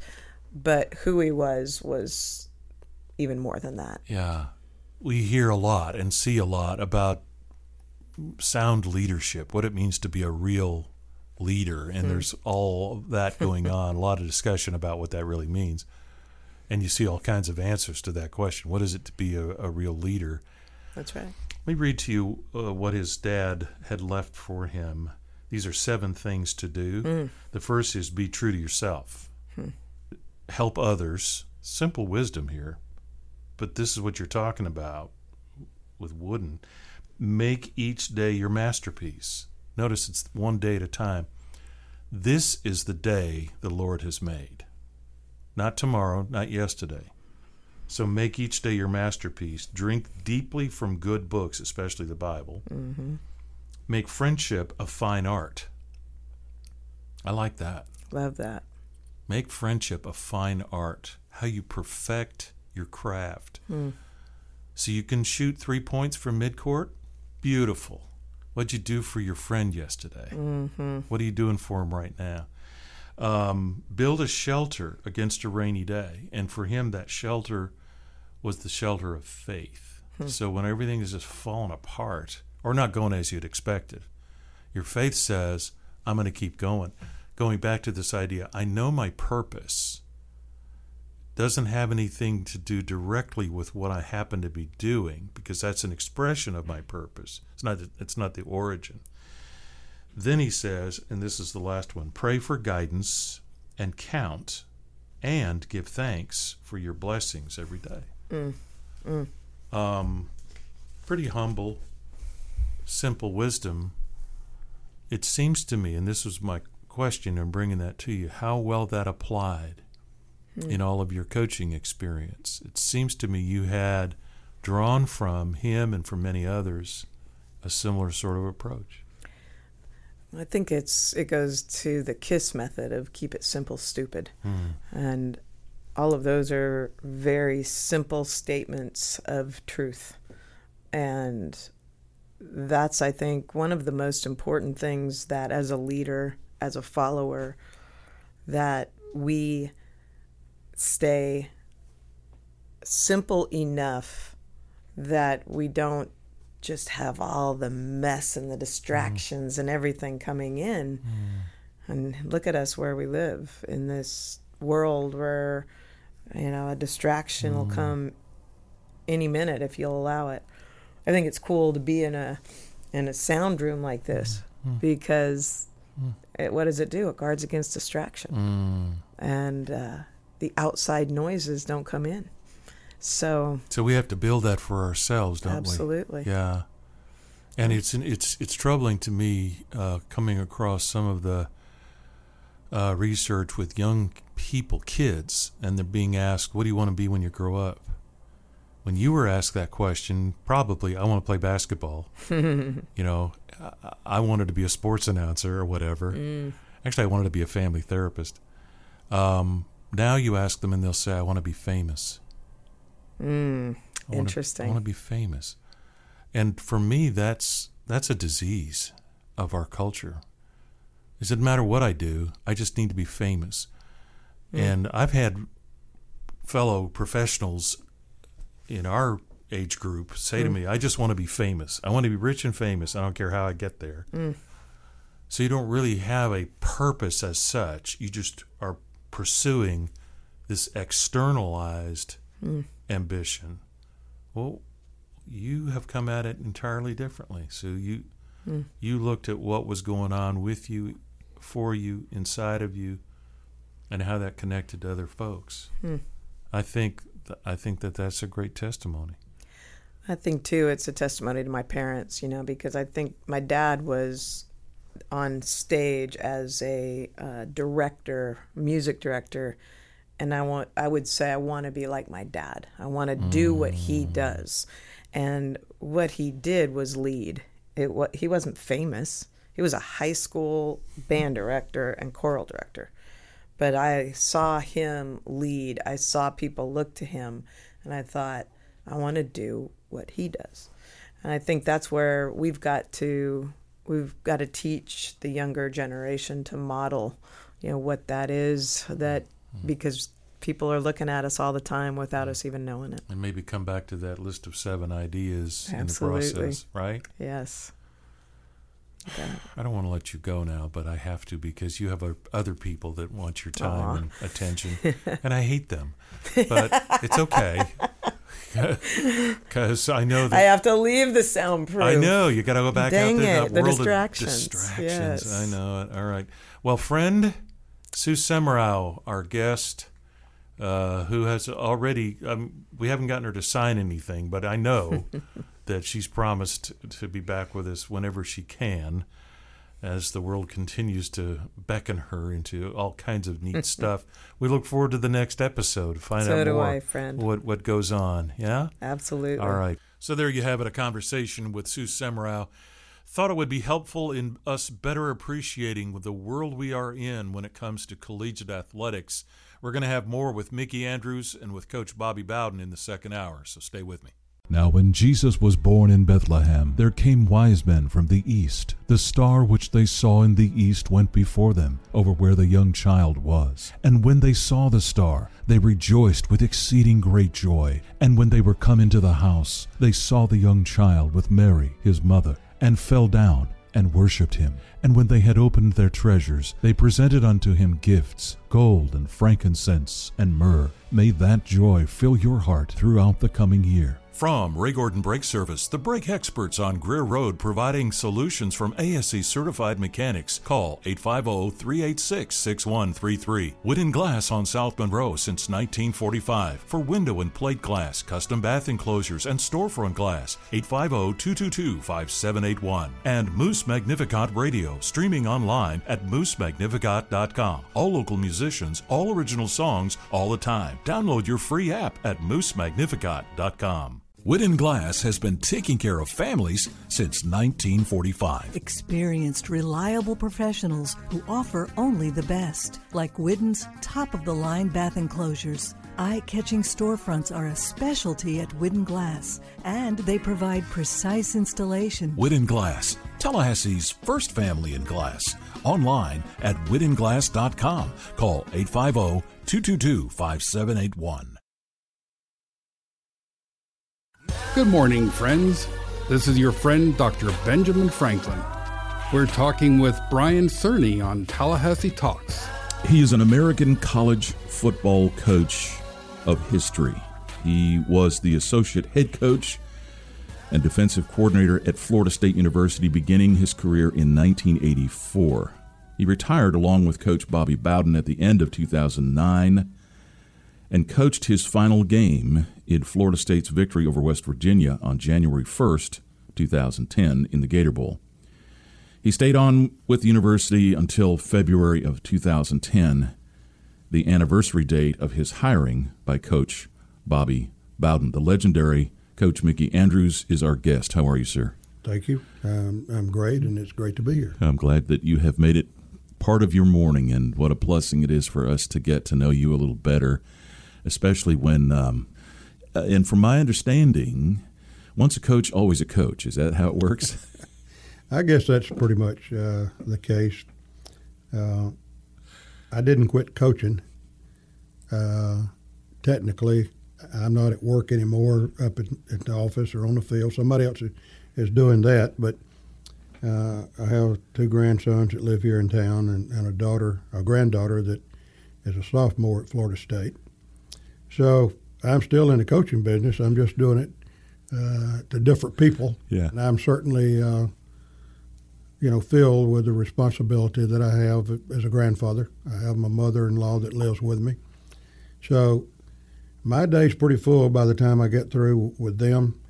but who he was was even more than that. Yeah. We hear a lot and see a lot about sound leadership, what it means to be a real leader. And hmm. there's all that going on, a lot of discussion about what that really means. And you see all kinds of answers to that question. What is it to be a, a real leader? That's right. Let me read to you uh, what his dad had left for him. These are seven things to do. Hmm. The first is be true to yourself, hmm. help others. Simple wisdom here, but this is what you're talking about with Wooden. Make each day your masterpiece. Notice it's one day at a time. This is the day the Lord has made. Not tomorrow, not yesterday. So make each day your masterpiece. Drink deeply from good books, especially the Bible. Mm-hmm. Make friendship a fine art. I like that. Love that. Make friendship a fine art. How you perfect your craft. So you can shoot three points from midcourt? Beautiful. What'd you do for your friend yesterday? Mm-hmm. What are you doing for him right now? Um, build a shelter against a rainy day. And for him, that shelter was the shelter of faith. So when everything is just falling apart or not going as you'd expected, your faith says, I'm going to keep going. Going back to this idea, I know my purpose doesn't have anything to do directly with what I happen to be doing because that's an expression of my purpose. It's not it's not the origin. Then he says, and this is the last one, pray for guidance and count and give thanks for your blessings every day. Um, pretty humble, simple wisdom. It seems to me, and this was my question, and bringing that to you, how well that applied in all of your coaching experience. It seems to me you had drawn from him and from many others a similar sort of approach. I think it's it goes to the KISS method of keep it simple, stupid, hmm. and all of those are very simple statements of truth, and that's I think one of the most important things that as a leader, as a follower, that we stay simple enough that we don't just have all the mess and the distractions and everything coming in. Mm. And look at us where we live in this world where, you know, a distraction will mm. come any minute if you'll allow it. I think it's cool to be in a in a sound room like this mm. because it, what does it do? It guards against distraction, and uh, the outside noises don't come in. So So we have to build that for ourselves, don't Absolutely. we? Absolutely. Yeah. And it's it's it's troubling to me uh, coming across some of the uh, research with young people, kids, and they're being asked, "What do you want to be when you grow up?" when you were asked that question, probably I want to play basketball. you know, I, I wanted to be a sports announcer or whatever. Mm. Actually, I wanted to be a family therapist. Um, now you ask them and they'll say, I want to be famous. Mm, I interesting. I want to be famous. And for me, that's that's a disease of our culture. It doesn't matter what I do, I just need to be famous. Hmm. And I've had fellow professionals in our age group say to hmm. me, I just want to be famous. I want to be rich and famous. I don't care how I get there. Hmm. So you don't really have a purpose as such. You just are pursuing this externalized hmm. ambition. Well, you have come at it entirely differently. So you hmm. you looked at what was going on with you, for you, inside of you, and how that connected to other folks. Hmm. I think th- I think that that's a great testimony. I think too it's a testimony to my parents, you know, because I think my dad was on stage as a uh, director, music director, and I want I would say I want to be like my dad. I want to do what he does, and what he did was lead. It wa he wasn't famous. He was a high school band director and choral director but I saw him lead. I saw people look to him, and I thought, I want to do what he does. And I think that's where we've got to we've got to teach the younger generation to model, you know, what that is. That because people are looking at us all the time without us even knowing it. And maybe come back to that list of seven ideas Absolutely. in the process, right? Yes. Yeah. I don't want to let you go now, but I have to because you have uh, other people that want your time Aw. and attention, and I hate them. But it's okay because I know that I have to leave the soundproof. I know you got to go back Dang out there. it, that the world distractions. Of distractions. Yes. I know it. All right. Well, friend Sue Semrau, our guest, uh, who has already um, we haven't gotten her to sign anything, but I know that she's promised to be back with us whenever she can. As the world continues to beckon her into all kinds of neat stuff, we look forward to the next episode. Find So out more I, what what goes on. Yeah. Absolutely. All right. So there you have it, a conversation with Sue Semrau. Thought it would be helpful in us better appreciating the world we are in when it comes to collegiate athletics. We're going to have more with Mickey Andrews and with Coach Bobby Bowden in the second hour, so stay with me. Now, when Jesus was born in Bethlehem, there came wise men from the east. The star which they saw in the east went before them, over where the young child was. And when they saw the star, they rejoiced with exceeding great joy. And when they were come into the house, they saw the young child with Mary, his mother, and fell down and worshipped him. And when they had opened their treasures, they presented unto him gifts, gold and frankincense and myrrh. May that joy fill your heart throughout the coming year. From Ray Gordon Brake Service, the brake experts on Greer Road providing solutions from ASE certified mechanics. Call 850 386 6133. Whidden Glass on South Monroe since 1945. For window and plate glass, custom bath enclosures, and storefront glass. 850 222 5781. And Moose Magnificat Radio, streaming online at moosemagnificat.com. All local musicians, all original songs, all the time. Download your free app at moosemagnificat.com. Whidden Glass has been taking care of families since 1945. Experienced, reliable professionals who offer only the best, like Whidden's top of the line bath enclosures. Eye catching storefronts are a specialty at Whidden Glass, and they provide precise installation. Whidden Glass, Tallahassee's first family in glass. Online at whiddenglass.com. Call 850 222 5781. Good morning, friends. This is your friend, Dr. Benjamin Franklin. We're talking with Brian Cerny on Tallahassee Talks. He is an American college football coach of history. He was the associate head coach and defensive coordinator at Florida State University beginning his career in 1984. He retired along with coach Bobby Bowden at the end of 2009 and coached his final game in Florida State's victory over West Virginia on January 1st, 2010 in the Gator Bowl. He stayed on with the university until February of 2010, the anniversary date of his hiring by coach Bobby Bowden. The legendary Coach Mickey Andrews is our guest. How are you, sir? Thank you. Um, I'm great, and it's great to be here. I'm glad that you have made it part of your morning, and what a blessing it is for us to get to know you a little better, especially when, um, uh, and from my understanding, once a coach, always a coach. Is that how it works? I guess that's pretty much uh, the case. Uh, I didn't quit coaching. Uh, technically, I'm not at work anymore up at, at, the office or on the field. Somebody else is, is doing that, but uh, I have two grandsons that live here in town and, and, a daughter, a granddaughter that is a sophomore at Florida State. So I'm still in the coaching business. I'm just doing it uh, to different people. Yeah. And I'm certainly, uh, you know, filled with the responsibility that I have as a grandfather. I have my mother-in-law that lives with me. So my day's pretty full by the time I get through with them,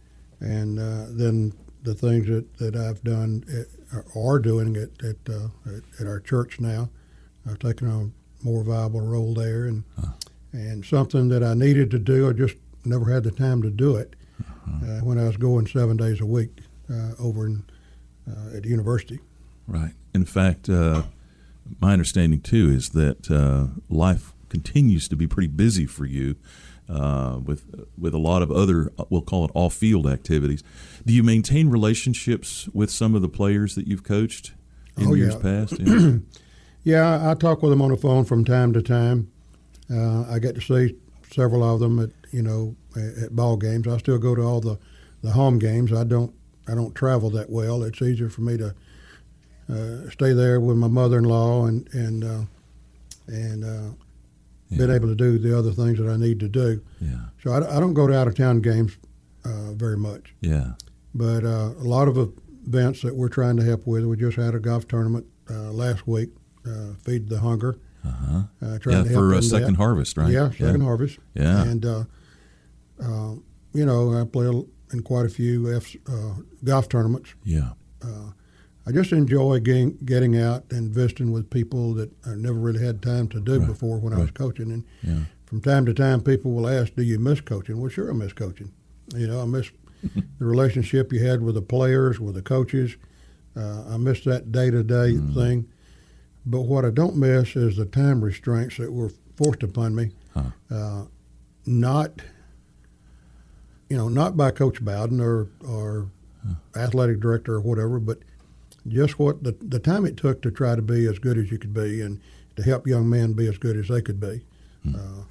and uh, then the things that, that I've done at, are doing at at, uh, at, at our church now. I've taken a more viable role there, and huh. And something that I needed to do. I just never had the time to do it uh-huh. uh, when I was going seven days a week uh, over in, uh, at the university. Right. In fact, uh, my understanding too is that life continues to be pretty busy for you uh, with with a lot of other we'll call it off field activities. Do you maintain relationships with some of the players that you've coached in oh, years yeah. past? Yeah. yeah, I talk with them on the phone from time to time. Uh, I get to see several of them at you know at, at ball games. I still go to all the, the home games. I don't I don't travel that well. It's easier for me to uh, stay there with my mother-in-law and and uh, and uh, yeah. been able to do the other things that I need to do. Yeah. So I, I don't go to out of town games uh, very much. Yeah. But uh, a lot of events that we're trying to help with. We just had a golf tournament uh, last week, uh, Feed the Hunger. Uh-huh. Uh, trying yeah, to for a second that. harvest, right? Yeah, second yeah. harvest. Yeah. And uh, you know, I play in quite a few F, golf tournaments. Yeah. I just enjoy getting getting out and visiting with people that I never really had time to do right. before when right. I was coaching. And yeah. from time to time, people will ask, "Do you miss coaching?" Well, sure, I miss coaching. You know, I miss the relationship you had with the players, with the coaches. Uh, I miss that day to day thing. But what I don't miss is the time restraints that were forced upon me. Huh. Uh, not, you know, not by Coach Bowden or or huh. athletic director or whatever, but just what the, the time it took to try to be as good as you could be and to help young men be as good as they could be. Hmm. Uh,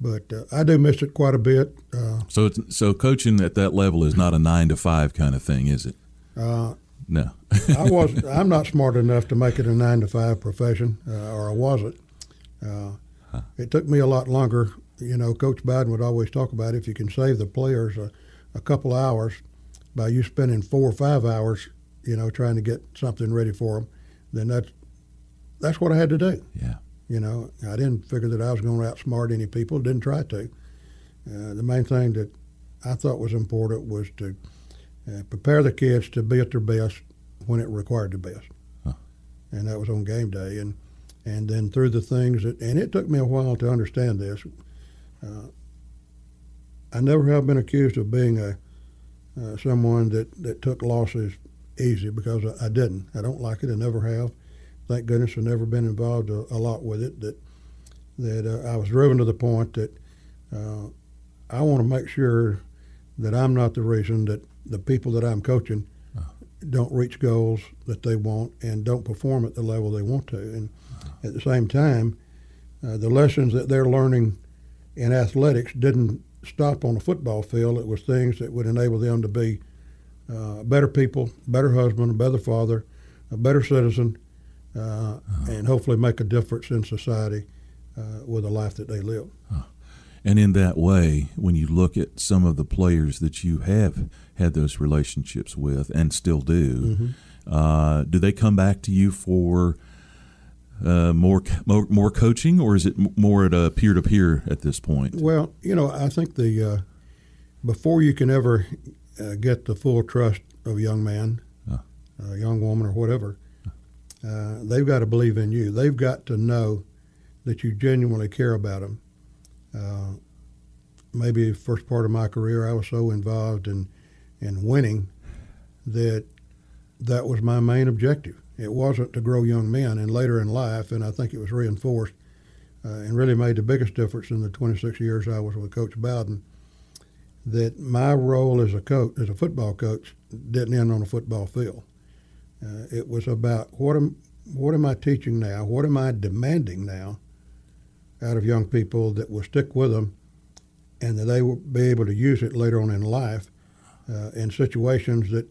but uh, I do miss it quite a bit. Uh, so it's, so coaching at that level is not a nine to five kind of thing, is it? No. I was. I'm not smart enough to make it a nine to five profession, uh, or I wasn't. Uh, huh. It took me a lot longer. You know, Coach Bowden would always talk about if you can save the players a, a couple hours by you spending four or five hours you know, trying to get something ready for them, then that's that's what I had to do. Yeah. You know, I didn't figure that I was going to outsmart any people. Didn't try to. Uh, the main thing that I thought was important was to uh, prepare the kids to be at their best when it required the best, huh. and that was on game day. And and then through the things that, and it took me a while to understand this. Uh, I never have been accused of being a uh, someone that, that took losses easy because I, I, didn't. I don't like it. I never have. Thank goodness I've never been involved a, a lot with it. That that uh, I was driven to the point that uh, I want to make sure that I'm not the reason that the people that I'm coaching oh. don't reach goals that they want and don't perform at the level they want to. And at the same time, uh, the lessons that they're learning in athletics didn't stop on the football field. It was things that would enable them to be uh, better people, better husband, a better father, a better citizen, uh, uh-huh. and hopefully make a difference in society uh, with the life that they live. And in that way, when you look at some of the players that you have had those relationships with and still do, mm-hmm. Uh, do they come back to you for uh, more, more more coaching, or is it more at a peer to peer at this point? Well, you know, I think the uh, before you can ever uh, get the full trust of a young man, uh. a young woman, or whatever, uh, they've got to believe in you. They've got to know that you genuinely care about them. Uh, maybe first part of my career, I was so involved in in winning that that was my main objective. It wasn't to grow young men, and later in life, and I think it was reinforced uh, and really made the biggest difference in the 26 years I was with Coach Bowden. That my role as a coach, as a football coach, didn't end on a football field. Uh, it was about what am what am I teaching now? What am I demanding now out of young people that will stick with them, and that they will be able to use it later on in life uh, in situations that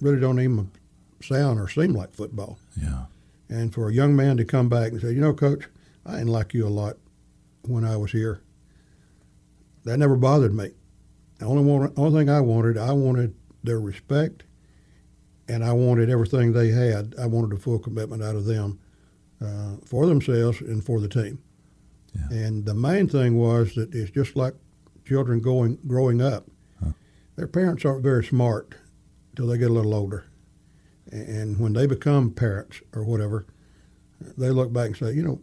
really don't even sound or seem like football. Yeah. And for a young man to come back and say, you know, coach, I didn't like you a lot when I was here. That never bothered me. The only one, only thing I wanted, I wanted their respect, and I wanted everything they had. I wanted a full commitment out of them uh, for themselves and for the team. Yeah. And the main thing was that it's just like children going growing up. Their parents aren't very smart till they get a little older, and when they become parents or whatever, they look back and say, you know,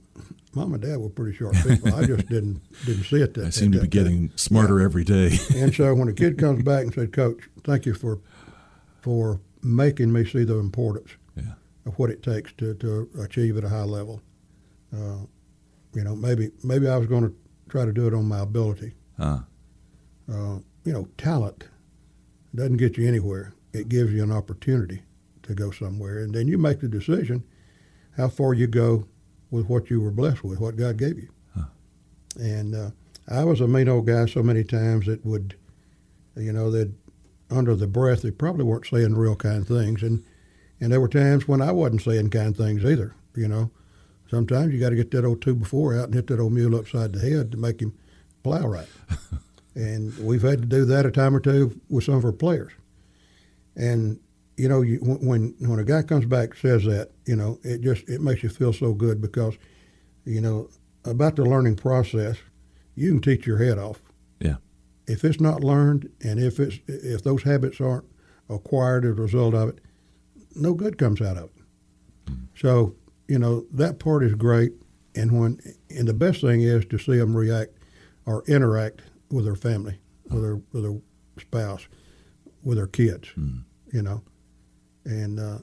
mom and dad were pretty sharp people. I just didn't didn't see it that. I seem to be getting time." smarter every day. and so when a kid comes back and said, "Coach, thank you for for making me see the importance Yeah. of what it takes to, to achieve at a high level," uh, you know, maybe maybe I was going to try to do it on my ability. Huh. Uh, you know, talent doesn't get you anywhere. It gives you an opportunity to go somewhere, and then you make the decision how far you go with what you were blessed with, what God gave you. And uh, I was a mean old guy so many times that would, you know, that under the breath they probably weren't saying real kind things, and and there were times when I wasn't saying kind things either. You know, sometimes you got to get that old two before out and hit that old mule upside the head to make him plow right. and we've had to do that a time or two with some of our players. And you know, you, when when a guy comes back says that, you know, it just it makes you feel so good because, you know, about the learning process, you can teach your head off. Yeah. If it's not learned, and if it's if those habits aren't acquired as a result of it, no good comes out of it. Hmm. So you know that part is great, and when and the best thing is to see them react or interact with their family, with their with their spouse, with their kids. You know, and uh,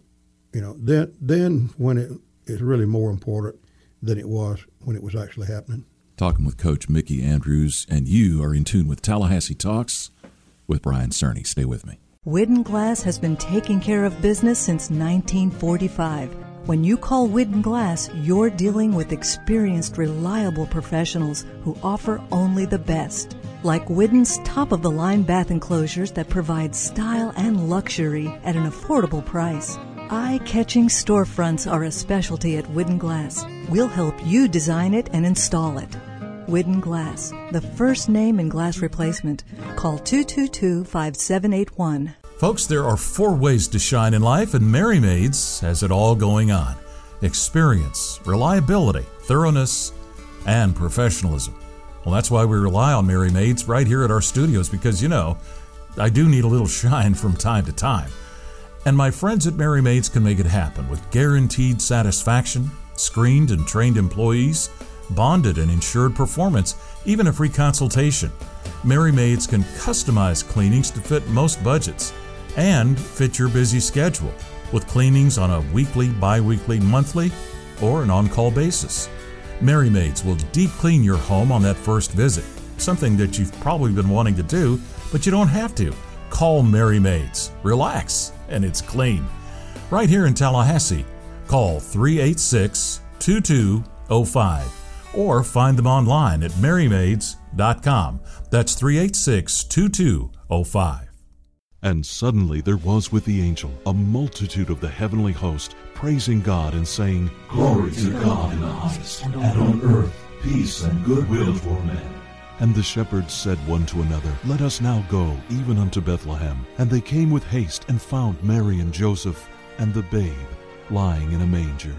you know then then when it is really more important than it was when it was actually happening. Talking with Coach Mickey Andrews, and you are in tune with Tallahassee Talks with Brian Cerny. Stay with me. Whidden Glass has been taking care of business since 1945. When you call Whidden Glass, you're dealing with experienced, reliable professionals who offer only the best. Like Whidden's top of the line bath enclosures that provide style and luxury at an affordable price. Eye catching storefronts are a specialty at Whidden Glass. We'll help you design it and install it. Whidden Glass, the first name in glass replacement. Call 222 5781. Folks, there are four ways to shine in life, and Mary Maids has it all going on experience, reliability, thoroughness, and professionalism. Well, that's why we rely on Mary Maids right here at our studios because, you know, I do need a little shine from time to time. And my friends at Mary Maids can make it happen with guaranteed satisfaction, screened and trained employees, bonded and insured performance, even a free consultation. Mary Maids can customize cleanings to fit most budgets and fit your busy schedule with cleanings on a weekly, bi weekly, monthly, or an on call basis. Mary Maids will deep clean your home on that first visit, something that you've probably been wanting to do, but you don't have to. Call Mary Maids. Relax, and it's clean. Right here in Tallahassee, call 386 2205 or find them online at marymaids.com. That's 386 2205. And suddenly there was with the angel a multitude of the heavenly host, praising God and saying, Glory to God in the highest, and on earth peace and goodwill toward men. And the shepherds said one to another, Let us now go even unto Bethlehem. And they came with haste and found Mary and Joseph and the babe lying in a manger.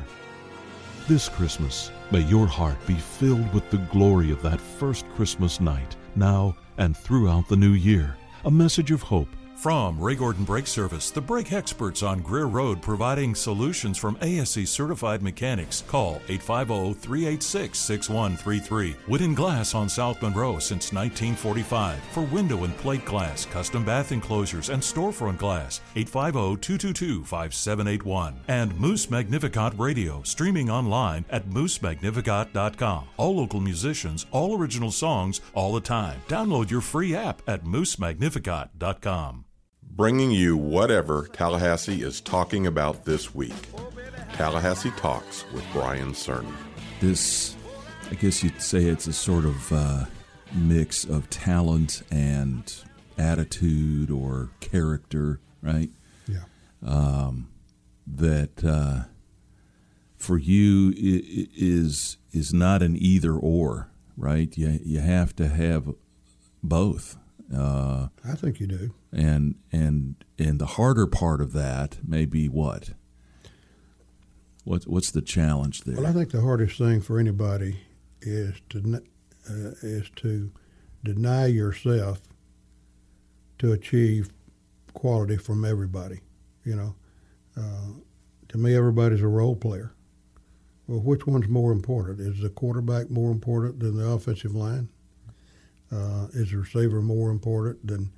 This Christmas, may your heart be filled with the glory of that first Christmas night, now and throughout the new year. A message of hope From Ray Gordon Brake Service, the brake experts on Greer Road providing solutions from ASE certified mechanics. Call 850 386 6133. Whidden Glass on South Monroe since 1945. For window and plate glass, custom bath enclosures, and storefront glass. 850 222 5781. And Moose Magnificat Radio, streaming online at moosemagnificat.com. All local musicians, all original songs, all the time. Download your free app at moosemagnificat.com bringing you whatever Tallahassee is talking about this week. Tallahassee Talks with Brian Cerny. This, I guess you'd say it's a sort of uh, mix of talent and attitude or character, right? Yeah. Um, that uh, for you is is not an either or, right? You you have to have both. Uh, I think you do. And and and the harder part of that may be what? What what's the challenge there? Well, I think the hardest thing for anybody is to uh, is to deny yourself to achieve quality from everybody. You know, uh, to me, everybody's a role player. Well, which one's more important? Is the quarterback more important than the offensive line? Uh, is the receiver more important than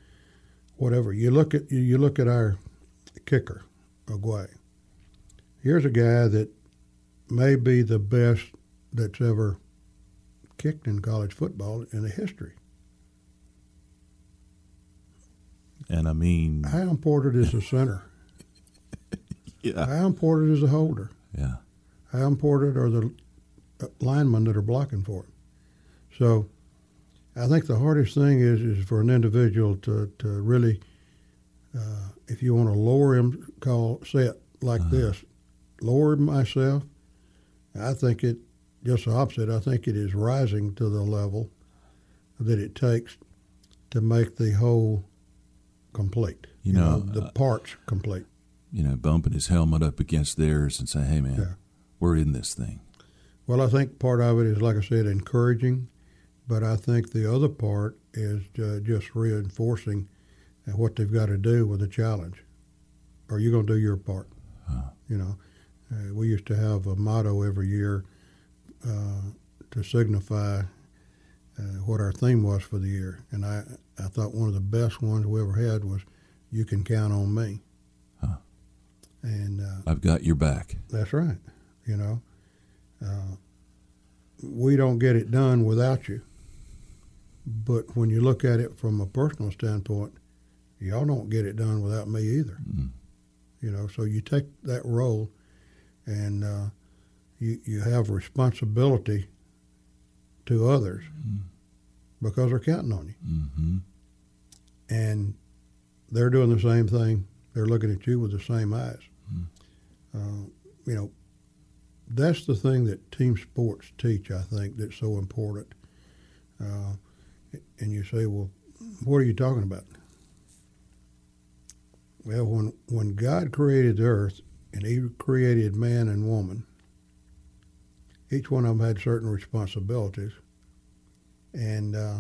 whatever? You look at you look at our kicker, Aguayo. Here's a guy that may be the best that's ever kicked in college football in the history. And I mean, how important is the center? yeah. How important is the holder? Yeah. How important are the uh, linemen that are blocking for him? So I think the hardest thing is is for an individual to, to really, uh, if you want to lower him, call set like uh-huh. this, lower myself. I think it just the opposite. I think it is rising to the level that it takes to make the whole complete. You, you know, know, the uh, parts complete. You know, bumping his helmet up against theirs and saying, "Hey, man, yeah. we're in this thing." Well, I think part of it is, like I said, encouraging but I think the other part is uh, just reinforcing what they've got to do with the challenge. Are you going to do your part? Huh. You know, uh, we used to have a motto every year uh, to signify uh, what our theme was for the year, and I I thought one of the best ones we ever had was "You can count on me." Huh. And uh, I've got your back. That's right. You know, uh, we don't get it done without you. But when you look at it from a personal standpoint, y'all don't get it done without me either. Mm. You know, so you take that role, and uh, you you have responsibility to others mm. because they're counting on you, mm-hmm. and they're doing the same thing. They're looking at you with the same eyes. Mm. Uh, you know, that's the thing that team sports teach. I think that's so important. Uh, and you say, well, what are you talking about? Well, when, when God created the earth and he created man and woman, each one of them had certain responsibilities, and uh,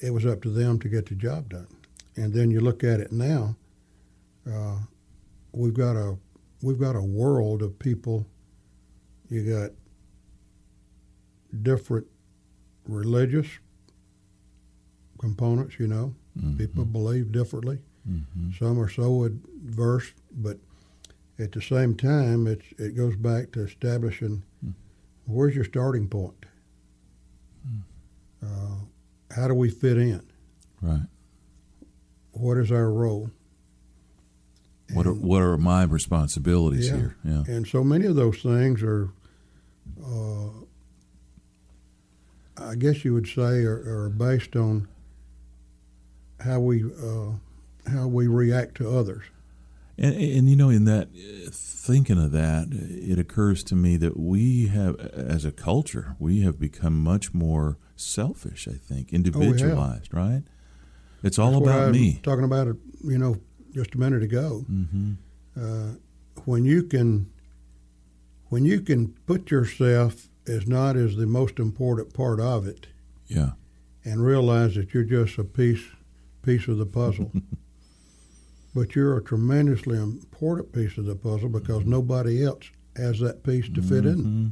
it was up to them to get the job done. And then you look at it now, uh, we've got a we've got a world of people. You got different religious components, you know. Mm-hmm. People believe differently. Mm-hmm. Some are so adverse, but at the same time, it's, it goes back to establishing mm. where's your starting point? Mm. Uh, how do we fit in? Right. What is our role? what are what are my responsibilities yeah, here? Yeah. And so many of those things are, uh, I guess you would say, are, are based on how we uh, how we react to others. And, and you know, in that thinking of that, it occurs to me that we have, as a culture, we have become much more selfish. I think individualized, oh, right? It's all That's about me. Talking about it, you know, just a minute ago. Mm-hmm. Uh, when you can, when you can put yourself as not as the most important part of it, yeah, and realize that you're just a piece piece of the puzzle. but you're a tremendously important piece of the puzzle because nobody else has that piece to fit in. Mm-hmm.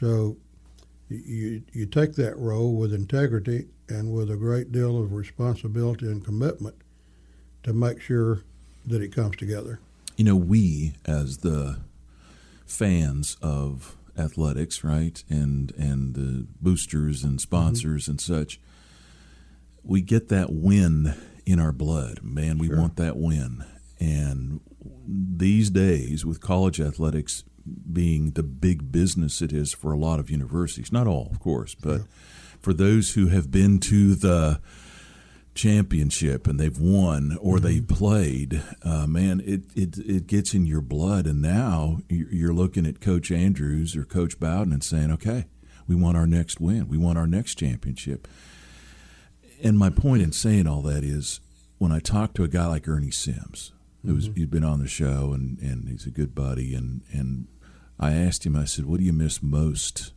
So you you take that role with integrity and with a great deal of responsibility and commitment to make sure that it comes together. You know, we as the fans of athletics, right, and and the boosters and sponsors mm-hmm. and such, we get that win in our blood. Man, we Sure. want that win. And these days, with college athletics being the big business it is for a lot of universities, not all, of course, but for those who have been to the championship and they've won or they've played, uh, man, it, it it gets in your blood. And now you're looking at Coach Andrews or Coach Bowden and saying, okay, we want our next win, we want our next championship. And my point in saying all that is, when I talk to a guy like Ernie Sims, who's mm-hmm. he's been on the show and, and he's a good buddy, and and I asked him, I said, what do you miss most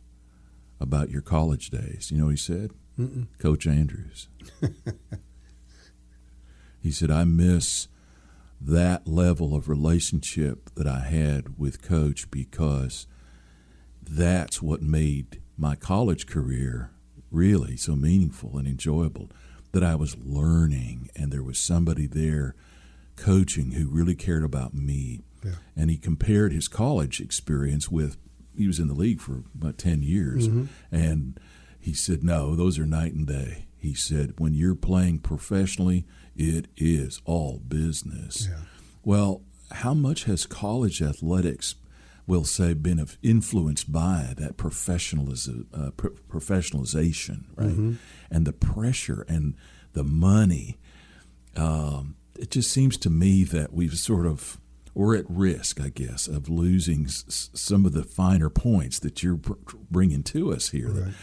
about your college days? You know, what he said, Mm-mm. Coach Andrews. he said, I miss that level of relationship that I had with Coach because that's what made my college career really so meaningful and enjoyable. That I was learning, and there was somebody there coaching who really cared about me. Yeah. And he compared his college experience with, he was in the league for about 10 years. Mhm. And he said, No, those are night and day. He said, When you're playing professionally, it is all business. Yeah. Well, how much has college athletics, we'll say, been influenced by that professionaliz- uh, pro- professionalization, right? Mhm. And the pressure and the money. Um, it just seems to me that we've sort of, we're at risk, I guess, of losing s- some of the finer points that you're br- bringing to us here. Right.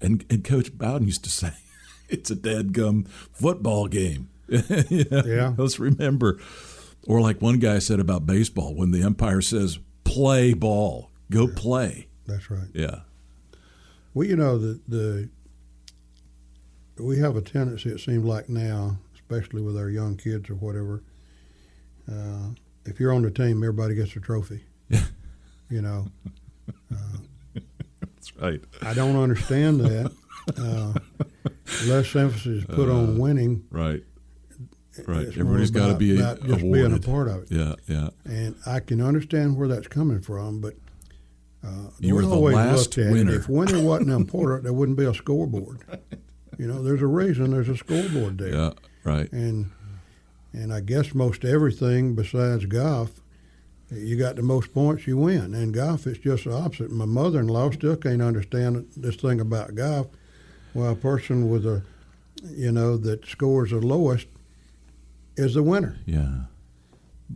And, and Coach Bowden used to say, it's a dadgum football game. Know? Yeah. Let's remember. Or like one guy said about baseball, when the umpire says, play ball, go play. That's right. Yeah. Well, you know the the we have a tendency. It seems like now, especially with our young kids or whatever. Uh, if you're on the team, everybody gets a trophy. you know, That's right. I don't understand that. Uh, less emphasis is put on Uh, winning. Right. Right. Everybody's got to be about just being a part of it. Yeah. Yeah. And I can understand where that's coming from, but uh, You were the last it, winner. If winning wasn't important, there wouldn't be a scoreboard. You know, there's a reason there's a scoreboard there. Yeah. Right. And and I guess most everything besides golf, you got the most points, you win. And golf, it's just the opposite. My mother-in-law still can't understand this thing about golf. Well, a person with a, you know, that scores the lowest is the winner. Yeah.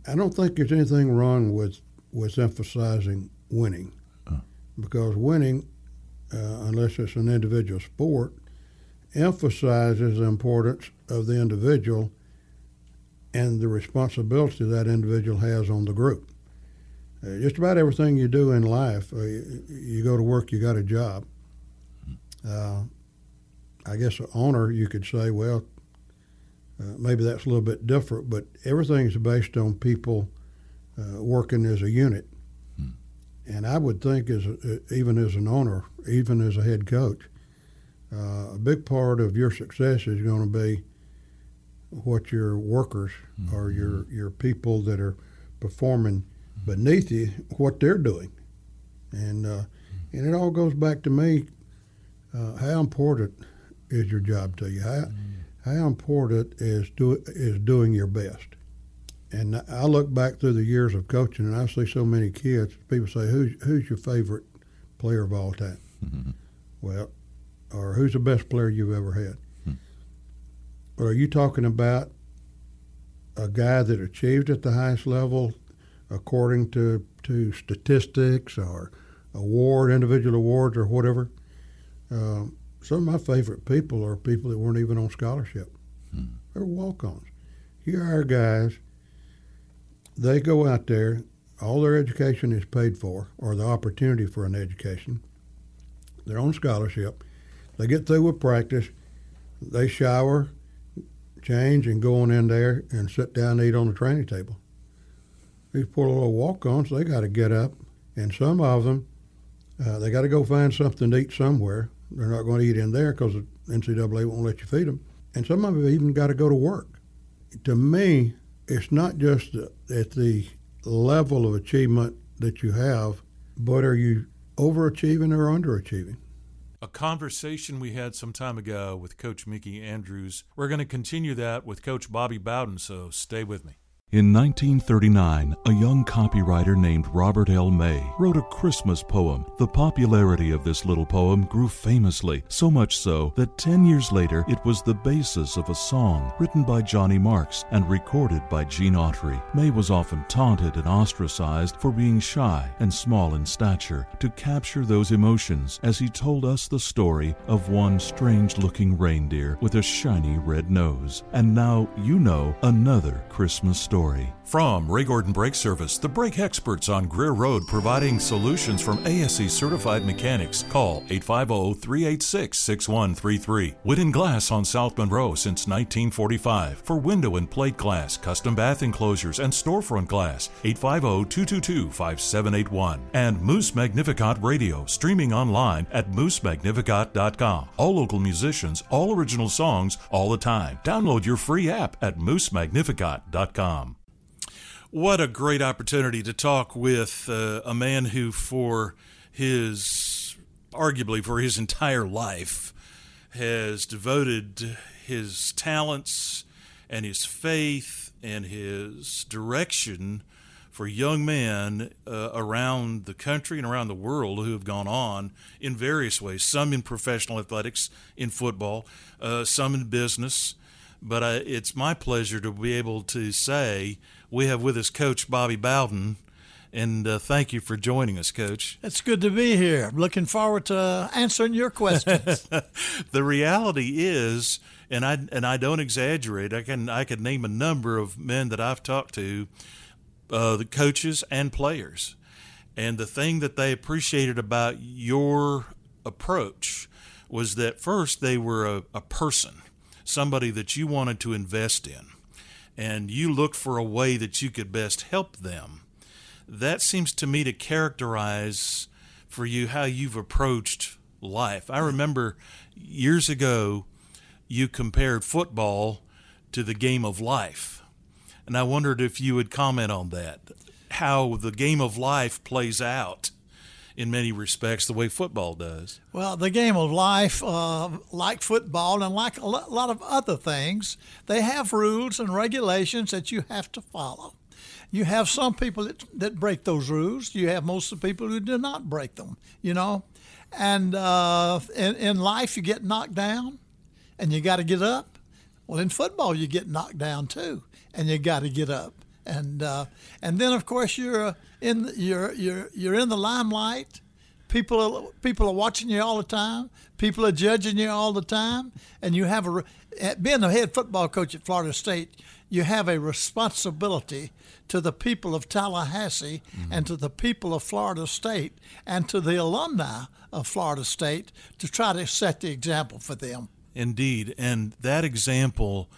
I don't think there's anything wrong with with emphasizing winning, Oh. because winning, uh, unless it's an individual sport, emphasizes the importance of the individual and the responsibility that individual has on the group. Uh, just about everything you do in life, uh, you, you go to work, you got a job. Uh, I guess an owner, you could say, well, uh, maybe that's a little bit different, but everything's based on people uh, working as a unit. And I would think, as a, even as an owner, even as a head coach, uh, a big part of your success is going to be what your workers or your your people that are performing beneath you, what they're doing, and uh, and it all goes back to me. Uh, how important is your job to you? How how important is do is doing your best? And I look back through the years of coaching, and I see so many kids. People say, "Who's who's your favorite player of all time?" Well, or who's the best player you've ever had? Or are you talking about a guy that achieved at the highest level according to, to statistics or award, individual awards or whatever? Um, some of my favorite people are people that weren't even on scholarship. They're walk-ons. Here are guys. They go out there. All their education is paid for, or the opportunity for an education. They're on scholarship. They get through with practice. They shower, change and going in there and sit down and eat on the training table. These poor little walk-ons, they got to get up, and some of them, uh, they got to go find something to eat somewhere. They're not going to eat in there because the NCAA won't let you feed them. And some of them even got to go to work. To me, it's not just at the level of achievement that you have, but are you overachieving or underachieving? A conversation we had some time ago with Coach Mickey Andrews. We're going to continue that with Coach Bobby Bowden, so stay with me. In 1939, a young copywriter named Robert L. May wrote a Christmas poem. The popularity of this little poem grew famously, so much so that 10 years later it was the basis of a song written by Johnny Marks and recorded by Gene Autry. May was often taunted and ostracized for being shy and small in stature to capture those emotions as he told us the story of one strange looking reindeer with a shiny red nose. And now you know another Christmas story story. From Ray Gordon Brake Service, the brake experts on Greer Road providing solutions from ASE certified mechanics. Call 850 386 6133. Whidden Glass on South Monroe since 1945. For window and plate glass, custom bath enclosures, and storefront glass. 850 222 5781. And Moose Magnificat Radio, streaming online at moosemagnificat.com. All local musicians, all original songs, all the time. Download your free app at moosemagnificat.com. What a great opportunity to talk with uh, a man who, for his arguably for his entire life, has devoted his talents and his faith and his direction for young men uh, around the country and around the world who have gone on in various ways. Some in professional athletics, in football, uh, some in business. But uh, it's my pleasure to be able to say we have with us Coach Bobby Bowden. And uh, thank you for joining us, Coach. It's good to be here. I'm looking forward to answering your questions. the reality is, and I and I don't exaggerate. I can I could name a number of men that I've talked to, uh, the coaches and players, and the thing that they appreciated about your approach was that first they were a, a person, somebody that you wanted to invest in and you looked for a way that you could best help them. That seems to me to characterize for you how you've approached life. I remember years ago you compared football to the game of life. And I wondered if you would comment on that, how the game of life plays out in many respects the way football does. Well, the game of life, uh, like football and like a lot of other things, they have rules and regulations that you have to follow. You have some people that, that break those rules. You have most of the people who do not break them, you know. And uh, in, in life, you get knocked down and you got to get up. Well, in football, you get knocked down too, and you got to get up. And uh, and then, of course, you're uh, in you're you're you're in the limelight. People are people are watching you all the time. People are judging you all the time, and you have a being the head football coach at Florida State. You have a responsibility to the people of Tallahassee mm-hmm. and to the people of Florida State and to the alumni of Florida State to try to set the example for them. Indeed, and that example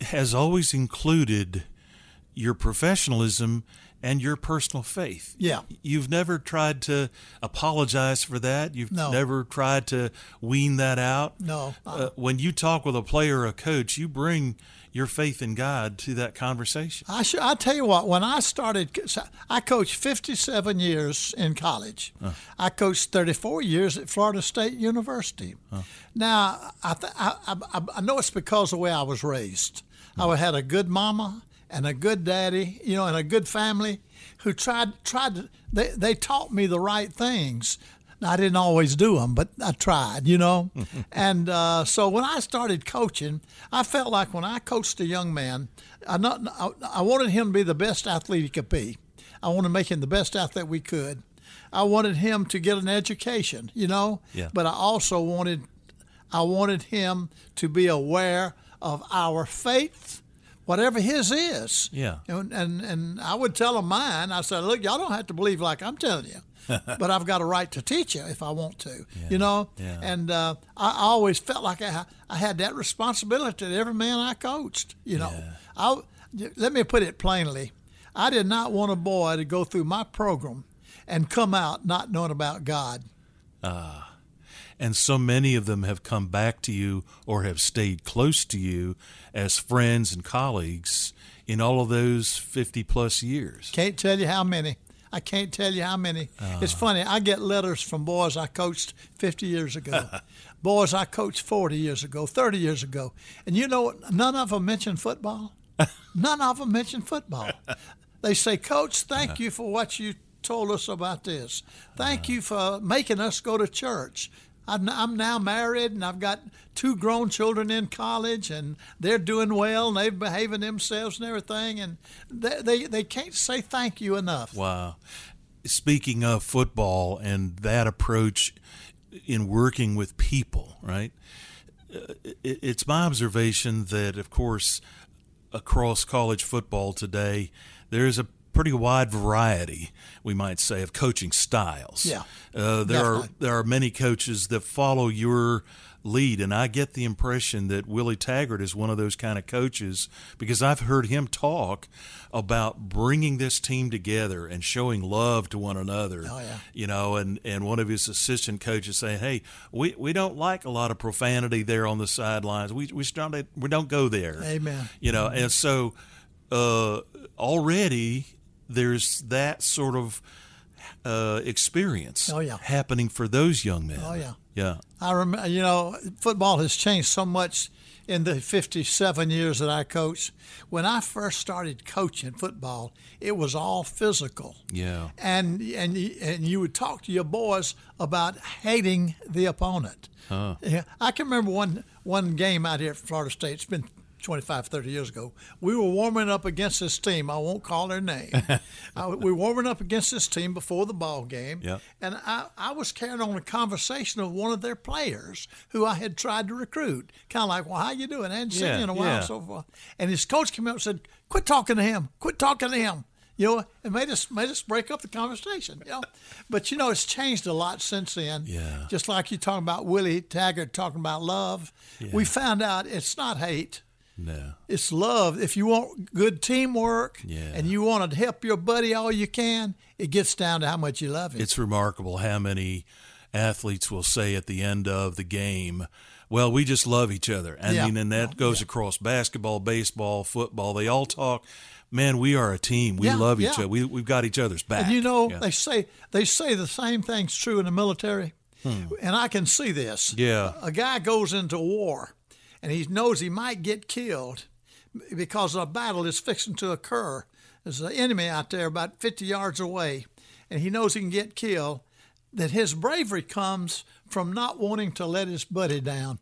has always included your professionalism and your personal faith. Yeah. You've never tried to apologize for that. You've no. never tried to wean that out. No. Uh, when you talk with a player or a coach, you bring your faith in God to that conversation. I should, I tell you what, when I started, I coached 57 years in college. Huh. I coached 34 years at Florida State University. Huh. Now, I, th- I, I, I know it's because of the way I was raised. I had a good mama and a good daddy, you know, and a good family who tried tried to they they taught me the right things. Now, I didn't always do them, but I tried, you know. and uh, so when I started coaching, I felt like when I coached a young man, I not I, I wanted him to be the best athlete he could be. I wanted to make him the best athlete we could. I wanted him to get an education, you know. Yeah. But I also wanted I wanted him to be aware of our faith whatever his is. Yeah. And, and and I would tell them mine. I said, look, y'all don't have to believe like I'm telling you. but I've got a right to teach you if I want to, you know. Yeah. And uh, I always felt like I, I had that responsibility to every man I coached. You know, I let me put it plainly. I did not want a boy to go through my program and come out not knowing about God. Ah. And so many of them have come back to you or have stayed close to you as friends and colleagues in all of those 50 plus years. Can't tell you how many. I can't tell you how many. Ah. It's funny. I get letters from boys I coached 50 years ago, boys I coached 40 years ago, 30 years ago. And you know what? None of them mention football. None of them mention football. They say, Coach, thank uh-huh. you for what you told us about this. Thank uh-huh. you for making us go to church. I'm now married and I've got two grown children in college and they're doing well and they're behaving themselves and everything. And they, they, they can't say thank you enough. Wow. Speaking of football and that approach in working with people, right? Uh, It's my observation that, of course, across college football today, there is a pretty wide variety, we might say, of coaching styles. Yeah, uh, there are there are many coaches that follow your lead, and I get the impression that Willie Taggart is one of those kind of coaches because I've heard him talk about bringing this team together and showing love to one another. Oh, yeah. You know, and, and one of his assistant coaches saying, "Hey, we, we don't like a lot of profanity there on the sidelines. We we don't we don't go there." Amen. You know, and so uh, already there's that sort of uh, experience Oh, yeah. happening for those young men. Oh, yeah. Yeah. I remember, you know, football has changed so much in the 57 years that I coached. When I first started coaching football, it was all physical. Yeah. And and you- and you would talk to your boys about hating the opponent. Huh. Yeah, I can remember one one game out here at Florida State. It's been 25, 30 years ago. We were warming up against this team. I won't call their name. uh, we were warming up against this team before the ball game. Yeah. And I, I was carrying on a conversation of one of their players who I had tried to recruit. Kind of like, well, how you doing? I hadn't seen Yeah, you in a while, yeah. and so forth. And his coach came up and said, quit talking to him. Quit talking to him. You know, it made us made us break up the conversation. You know, but you know, it's changed a lot since then. Yeah. Just like you talking about Willie Taggart talking about love, we found out it's not hate. No. It's love. If you want good teamwork Yeah. and you want to help your buddy all you can, it gets down to how much you love him. It's remarkable how many athletes will say at the end of the game, well, we just love each other. I Yeah. mean, and that goes across basketball, baseball, football. They all talk, man, we are a team. We Yeah, love each yeah. other. We, we've got each other's back. And you know, Yeah. they say they say the same thing's true in the military. And I can see this. Hmm. Yeah. A guy goes into war and he knows he might get killed because a battle is fixing to occur. There's an enemy out there about 50 yards away and he knows he can get killed. That his bravery comes from not wanting to let his buddy down.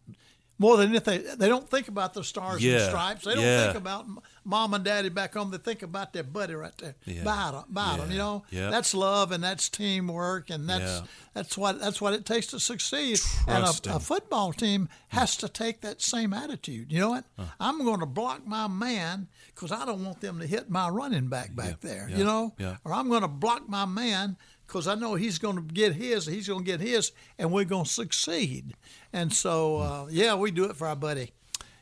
More than anything, they don't think about the stars Yeah, and stripes. They don't yeah. think about mom and daddy back home. They think about their buddy right there, Yeah, by them, by them, yeah, You know, yeah. that's love and that's teamwork and that's Yeah. that's what that's what it takes to succeed. And a, a football team has to take that same attitude. You know what? I'm going to block my man because I don't want them to hit my running back back there. yeah, You know, or I'm going to block my man because I know he's going to get his, he's going to get his, and we're going to succeed. And so, uh, yeah, we do it for our buddy.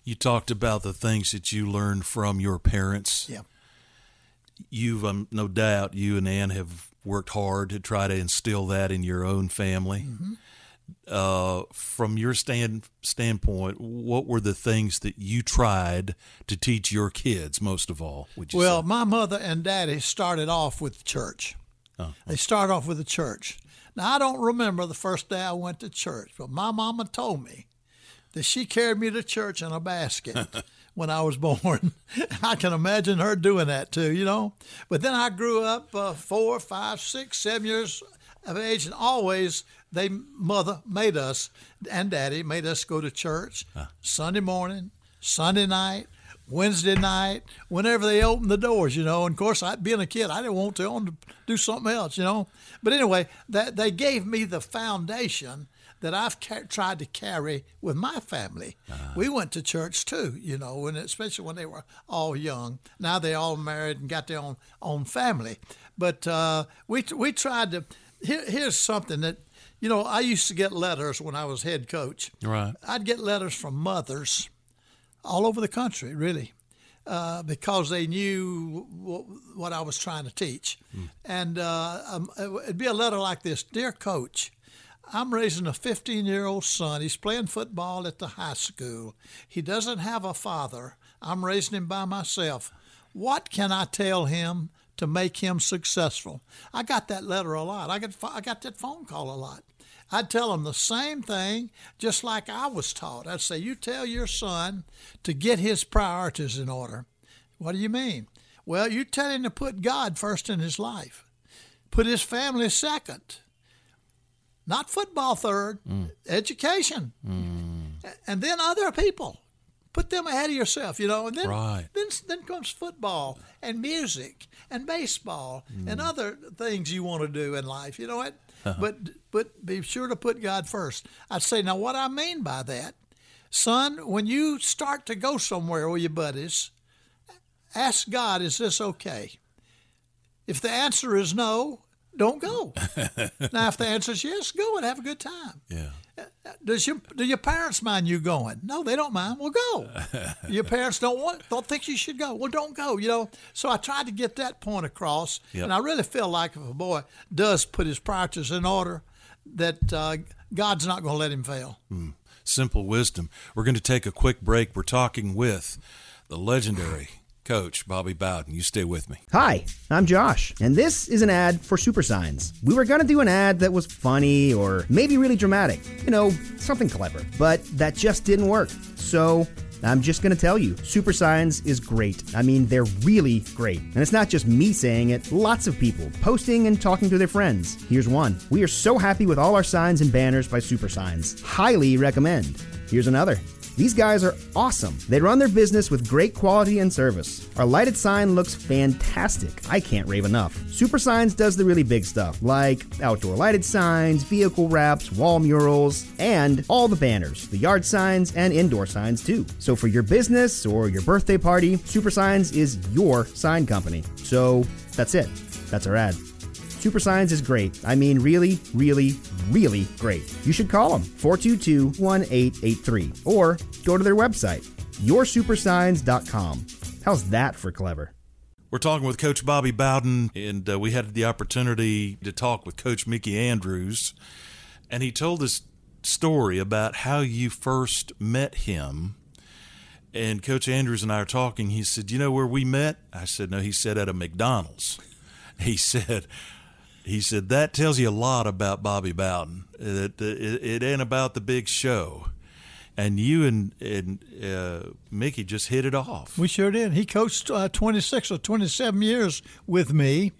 You talked about the things that you learned from your parents. Yeah. You've, um, no doubt, you and Ann have worked hard to try to instill that in your own family. Mm-hmm. Uh, from your stand standpoint, what were the things that you tried to teach your kids most of all? Would you Well, say? my mother and daddy started off with the church. Oh, They started off with the church. Now, I don't remember the first day I went to church, but my mama told me that she carried me to church in a basket when I was born. I can imagine her doing that too, you know. But then I grew up uh, four, five, six, seven years of age, and always they mother made us and daddy made us go to church Sunday morning, Sunday night. Wednesday night, whenever they opened the doors, you know. And of course, I, being a kid, I didn't want to, I wanted to do something else, you know. But anyway, that they gave me the foundation that I've ca- tried to carry with my family. We went to church too, you know, and especially when they were all young. Now they all married and got their own own family. But uh, we we tried to. Here, here's something that you know. I used to get letters when I was head coach. Right. I'd get letters from mothers all over the country, really, uh, because they knew what, what I was trying to teach. And uh, um, it'd be a letter like this Dear Coach, I'm raising a 15 year old son. He's playing football at the high school. He doesn't have a father. I'm raising him by myself. What can I tell him to make him successful? I got that letter a lot. I got, I got that phone call a lot. I'd tell him the same thing, just like I was taught. I'd say, You tell your son to get his priorities in order. What do you mean? Well, you tell him to put God first in his life, put his family second, not football third, education, mm. and then other people. Put them ahead of yourself, you know, and then Right. then then comes football and music and baseball and mm. other things you want to do in life. You know what? Uh-huh. But but be sure to put God first. I'd say now what I mean by that, son, when you start to go somewhere with your buddies, ask God, is this okay? If the answer is no, don't go. now, if the answer is yes, go and have a good time. Yeah. Does your do your parents mind you going? No, they don't mind. Well, go. your parents don't want don't think you should go. Well, don't go. You know. So I tried to get that point across, Yep. and I really feel like if a boy does put his priorities in order, that uh, God's not going to let him fail. Simple wisdom. We're going to take a quick break. We're talking with the legendary coach, Bobby Bowden. You stay with me. Hi, I'm Josh, and this is an ad for Super Signs. We were gonna do an ad that was funny or maybe really dramatic, you know, something clever, but that just didn't work. So I'm just gonna tell you, Super Signs is great. I mean, they're really great. And it's not just me saying it, lots of people posting and talking to their friends. Here's one. We are so happy with all our signs and banners by Super Signs. Highly recommend. Here's another. These guys are awesome. They run their business with great quality and service. Our lighted sign looks fantastic. I can't rave enough. Super Signs does the really big stuff, like outdoor lighted signs, vehicle wraps, wall murals, and all the banners, the yard signs, and indoor signs too. So for your business or your birthday party, Super Signs is your sign company. So that's it. That's our ad. Super Signs is great. I mean, really, really, really great. You should call them 422 1883 or go to their website, yoursupersigns.com. How's that for clever? We're talking with Coach Bobby Bowden, and uh, we had the opportunity to talk with Coach Mickey Andrews, and he told this story about how you first met him. And Coach Andrews and I are talking. He said, "You know where we met?" I said, "No." He said, "At a McDonald's." He said, "He said that tells you a lot about Bobby Bowden. That uh, it, it ain't about the big show." And you and and uh, Mickey just hit it off. We sure did. He coached uh, 26 or 27 years with me,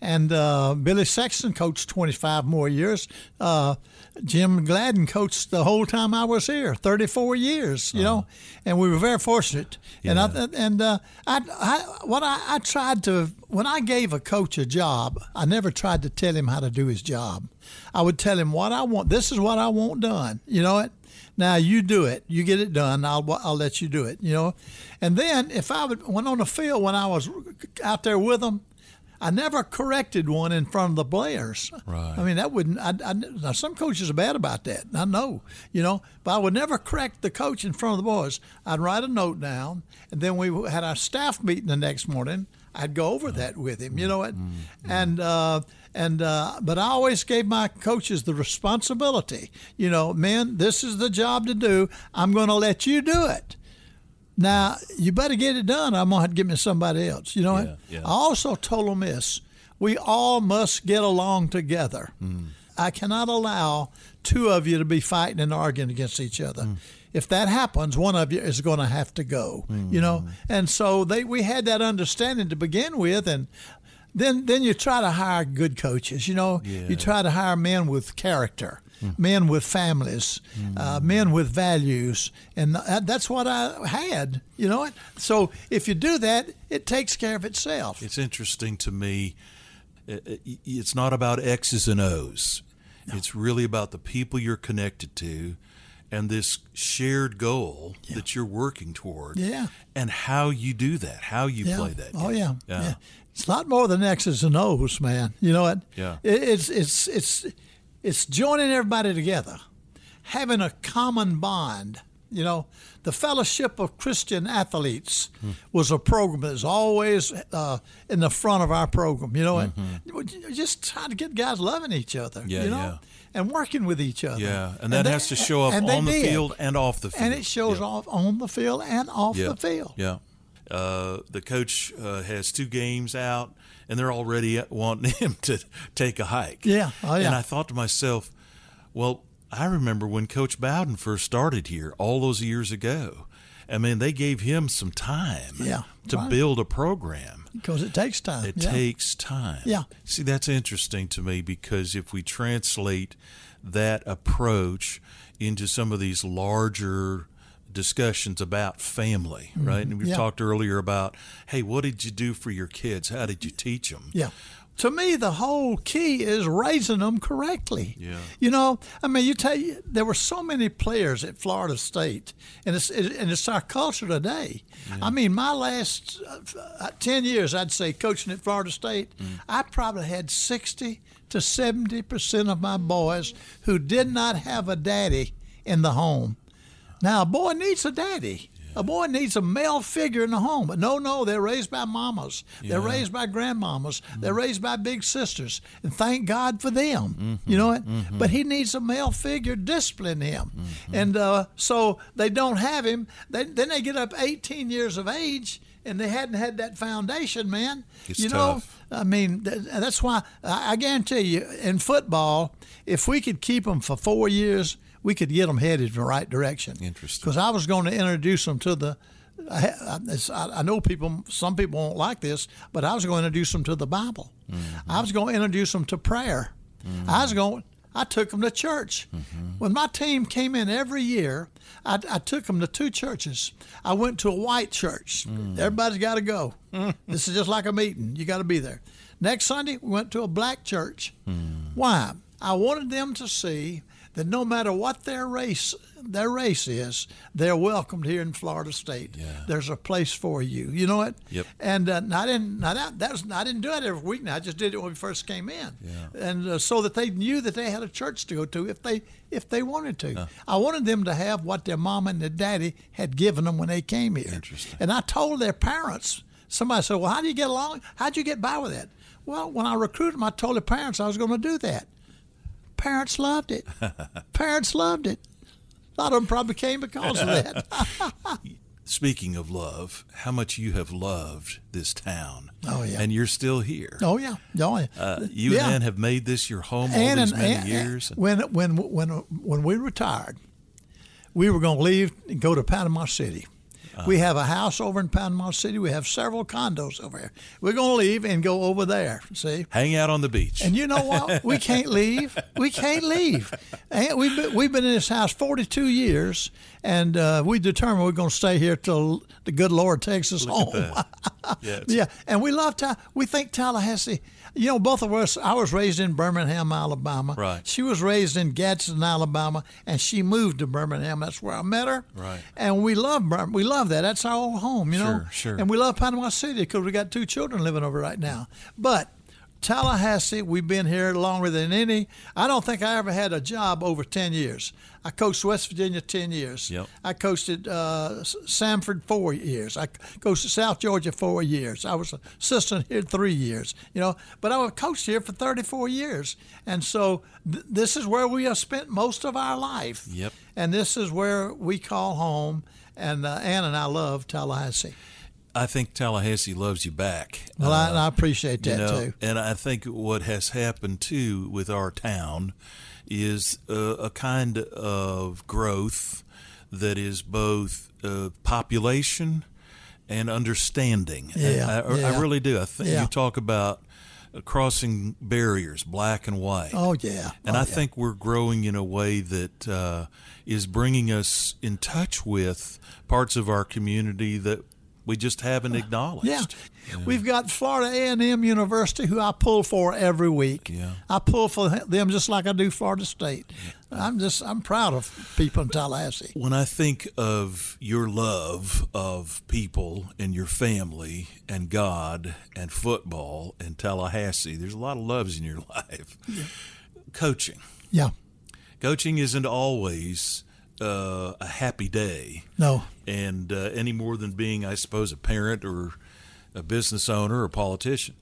and uh, Billy Sexton coached 25 more years. Uh, Jim Gladden coached the whole time I was here, 34 years. You know, and we were very fortunate. And I, and uh, I, I what I, I tried to when I gave a coach a job, I never tried to tell him how to do his job. I would tell him what I want. This is what I want done. You know it. Now you do it. You get it done. I'll I'll let you do it. You know, and then if I would, went on the field when I was out there with them, I never corrected one in front of the players. Right. I mean that wouldn't. I, I, now some coaches are bad about that. I know. You know, but I would never correct the coach in front of the boys. I'd write a note down, and then we had our staff meeting the next morning. I'd go over that with him. You know what? And uh, and uh, but I always gave my coaches the responsibility. You know, men, this is the job to do. I'm going to let you do it. Now you better get it done. I'm gonna have to get me somebody else. You know Yeah, what? yeah. I also told them this: we all must get along together. Hmm. I cannot allow two of you to be fighting and arguing against each other. Hmm. If that happens, one of you is going to have to go. You know, hmm. and so they we had that understanding to begin with, and then then you try to hire good coaches. You know, you try to hire men with character. Men with families, uh, men with values, and that, that's what I had. You know, it. so if you do that, it takes care of itself. It's interesting to me. uh, uh, It's not about X's and O's. It's really about the people you're connected to and this shared goal that you're working toward. Yeah. And how you do that, how you yeah. play that. Oh game. yeah. Yeah. It's a lot more than X's and O's, man. You know what? Yeah. It, it's it's it's it's joining everybody together, having a common bond. You know, the Fellowship of Christian Athletes Hmm. was a program that's always uh, in the front of our program. You know, and just trying to get guys loving each other. Mm-hmm. Yeah, you know, yeah. and working with each other. Yeah, and that they- has to show up on the did. field and off the field. and it shows off on the field and off yeah. the field. Yeah. Uh, the coach uh, has two games out, and they're already wanting him to take a hike. Yeah. Oh, yeah. And I thought to myself, well, I remember when Coach Bowden first started here all those years ago. I mean, they gave him some time Yeah, to right. build a program. Because it takes time. It yeah. takes time. Yeah. See, that's interesting to me because if we translate that approach into some of these larger discussions about family, right? And we Mm-hmm. Yeah. talked earlier about, hey, what did you do for your kids? How did you teach them? Yeah. To me, the whole key is raising them correctly. Yeah. You know, I mean, you tell you there were so many players at Florida State, and it's it, and it's our culture today. I mean, my last uh, ten years, I'd say coaching at Florida State, I probably had sixty to seventy percent of my boys who did not have a daddy in the home. Now, a boy needs a daddy. A boy needs a male figure in the home. But no, no, they're raised by mamas. They're Yeah. raised by grandmamas. They're mm-hmm. raised by big sisters. And thank God for them. Mm-hmm. You know what? Mm-hmm. But he needs a male figure discipline him. And uh, so they don't have him. They, then they get up 18 years of age and they hadn't had that foundation, man. It's you know, tough. I mean, th- that's why I I guarantee you, in football, if we could keep them for four years, we could get them headed in the right direction. Interesting. Because I was going to introduce them to the. I, I, know people. Some people won't like this, but I was going to introduce them to the Bible. Mm-hmm. I was going to introduce them to prayer. I was going. I took them to church. Mm-hmm. When my team came in every year, I, I took them to two churches. I went to a white church. Mm. Everybody's got to go. this is just like a meeting. You got to be there. Next Sunday, we went to a black church. Mm. Why? I wanted them to see that no matter what their race their race is, they're welcomed here in Florida State. Yeah. There's a place for you. You know what? Yep. And uh, I didn't. Now that, that was, I didn't do it every week. Now I just did it when we first came in. Yeah. And uh, so that they knew that they had a church to go to if they if they wanted to. I wanted them to have what their mom and their daddy had given them when they came here. Interesting. And I told their parents. Somebody said, "Well, how do you get along? How'd you get by with that?" Well, when I recruited them, I told the parents I was going to do that. Parents loved it. parents loved it. A lot of them probably came because of that. Speaking of love, how much you have loved this town. Oh, yeah. And you're still here. oh yeah, oh yeah. Uh, you Yeah. and Ann have made this your home all and, these and- many and- years. When when when when we retired, we were going to leave and go to Panama City. Uh-huh. We have a house over in Panama City. We have several condos over here. We're going to leave and go over there. See, Hang out on the beach. and you know what? We can't leave. We can't leave. And we've been, we've been in this house 42 years, and uh, we determined we're going to stay here till the good Lord takes us Look home. Yeah, yeah, and we love Ta- we think Tallahassee. You know, both of us. I was raised in Birmingham, Alabama. Right. She was raised in Gadsden, Alabama, and she moved to Birmingham. That's where I met her. Right. And we love Bir- we love that. That's our old home. You know. Sure, sure. And we love Panama City because we got two children living over right now. But Tallahassee, we've been here longer than any. I don't think I ever had a job over 10 years. I coached West Virginia 10 years. Yep. I coached at uh, S- Samford four years. I coached at South Georgia four years. I was assistant here three years. You know, but I was coached here for 34 years, and so th- this is where we have spent most of our life. Yep. And this is where we call home. And uh, Ann and I love Tallahassee. I think Tallahassee loves you back. Well, I, Uh, and I appreciate that you know, too. And I think what has happened too with our town is uh, a kind of growth that is both uh, population and understanding. Yeah, I, I yeah. really do. I think Yeah. you talk about crossing barriers, black and white. Oh yeah. And Oh, I yeah. think we're growing in a way that uh, is bringing us in touch with parts of our community that we just haven't acknowledged. Yeah. We've got Florida A&M University, who I pull for every week. Yeah. I pull for them just like I do Florida State. I'm just I'm proud of people in Tallahassee. When I think of your love of people and your family and God and football and Tallahassee, there's a lot of loves in your life. Coaching. Yeah. Coaching isn't always uh, a happy day. No. And uh, any more than being, I suppose, a parent or a business owner or politician.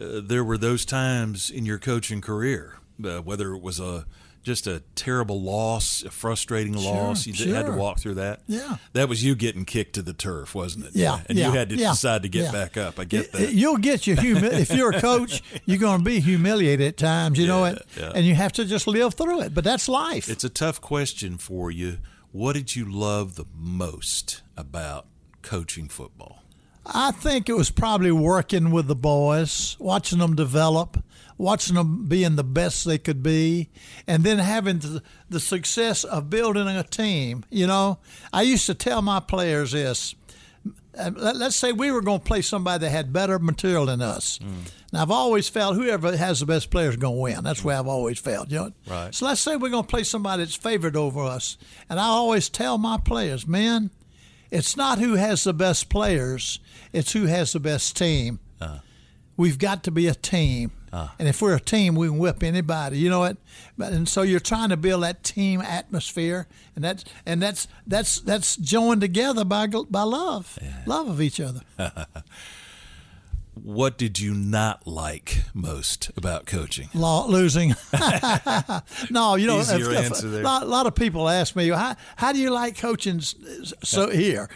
Uh, there were those times in your coaching career, uh, whether it was a just a terrible loss, a frustrating Sure, loss. You did- had to walk through that. Yeah. That was you getting kicked to the turf, wasn't it? Yeah, And yeah, you had to yeah, decide to get yeah. back up. I get that. You'll get your humi- if you're a coach, you're going to be humiliated at times. You know it, and you have to just live through it. But that's life. It's a tough question for you. What did you love the most about coaching football? I think it was probably working with the boys, watching them develop, watching them being the best they could be, and then having the, success of building a team. You know, I used to tell my players this. Uh, let- Let's say we were going to play somebody that had better material than us. Now, I've always felt whoever has the best player is going to win. That's where I've always felt. You know. Right. So let's say we're going to play somebody that's favored over us, and I always tell my players, man, it's not who has the best players, it's who has the best team. We've got to be a team. Ah. And if we're a team, we can whip anybody. You know what? But- And so you're trying to build that team atmosphere, and that's and that's that's that's joined together by by love, love of each other. What did you not like most about coaching? Law, losing. no, you know, Easier if- if- A lot, lot of people ask me, how, how do you like coaching so here?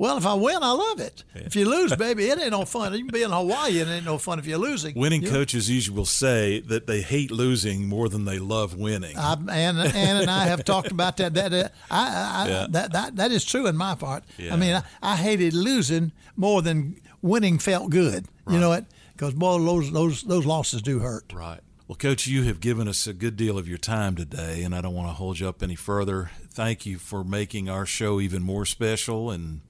Well, if I win, I love it. If you lose, baby, it ain't no fun. You can be in Hawaii, and it ain't no fun if you're losing. Winning You- coaches usually will say that they hate losing more than they love winning. I, Ann, Ann and I have talked about that. That uh, I, I, Yeah. that, that that is true in my part. Yeah. I mean, I, I hated losing more than winning felt good. You know what? Because boy, those those those losses do hurt. Right. Well, Coach, you have given us a good deal of your time today, and I don't want to hold you up any further. Thank you for making our show even more special and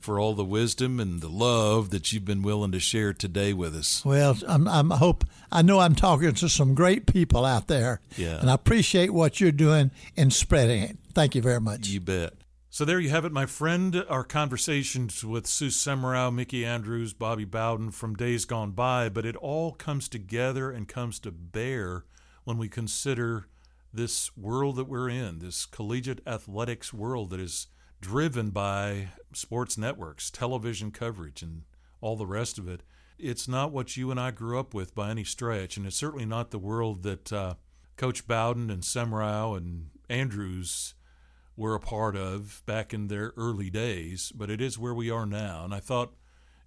for all the wisdom and the love that you've been willing to share today with us. Well, I'm, I'm, I hope I know I'm talking to some great people out there, Yeah. and I appreciate what you're doing in spreading it. Thank you very much. You bet. So there you have it, my friend. Our conversations with Sue Semrau, Mickey Andrews, Bobby Bowden from days gone by, but it all comes together and comes to bear when we consider this world that we're in, this collegiate athletics world that is driven by sports networks, television coverage, and all the rest of it. It's not what you and I grew up with by any stretch, and it's certainly not the world that uh, Coach Bowden and Semrau and Andrews were a part of back in their early days, but it is where we are now. And I thought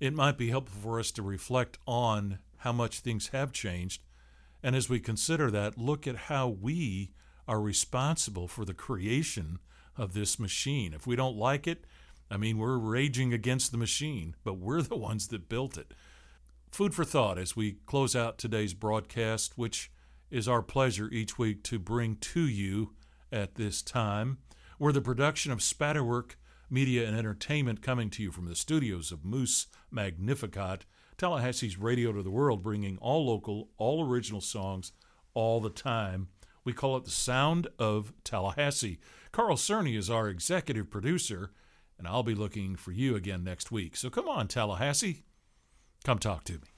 it might be helpful for us to reflect on how much things have changed. And as we consider that, look at how we are responsible for the creation of this machine. If we don't like it, I mean, we're raging against the machine, but we're the ones that built it. Food for thought as we close out today's broadcast, which is our pleasure each week to bring to you at this time. We're the production of Spatterwork Media and Entertainment coming to you from the studios of Moose Magnificat, Tallahassee's radio to the world, bringing all local, all original songs all the time. We call it the sound of Tallahassee. Carl Cerny is our executive producer, and I'll be looking for you again next week. So come on, Tallahassee. Come talk to me.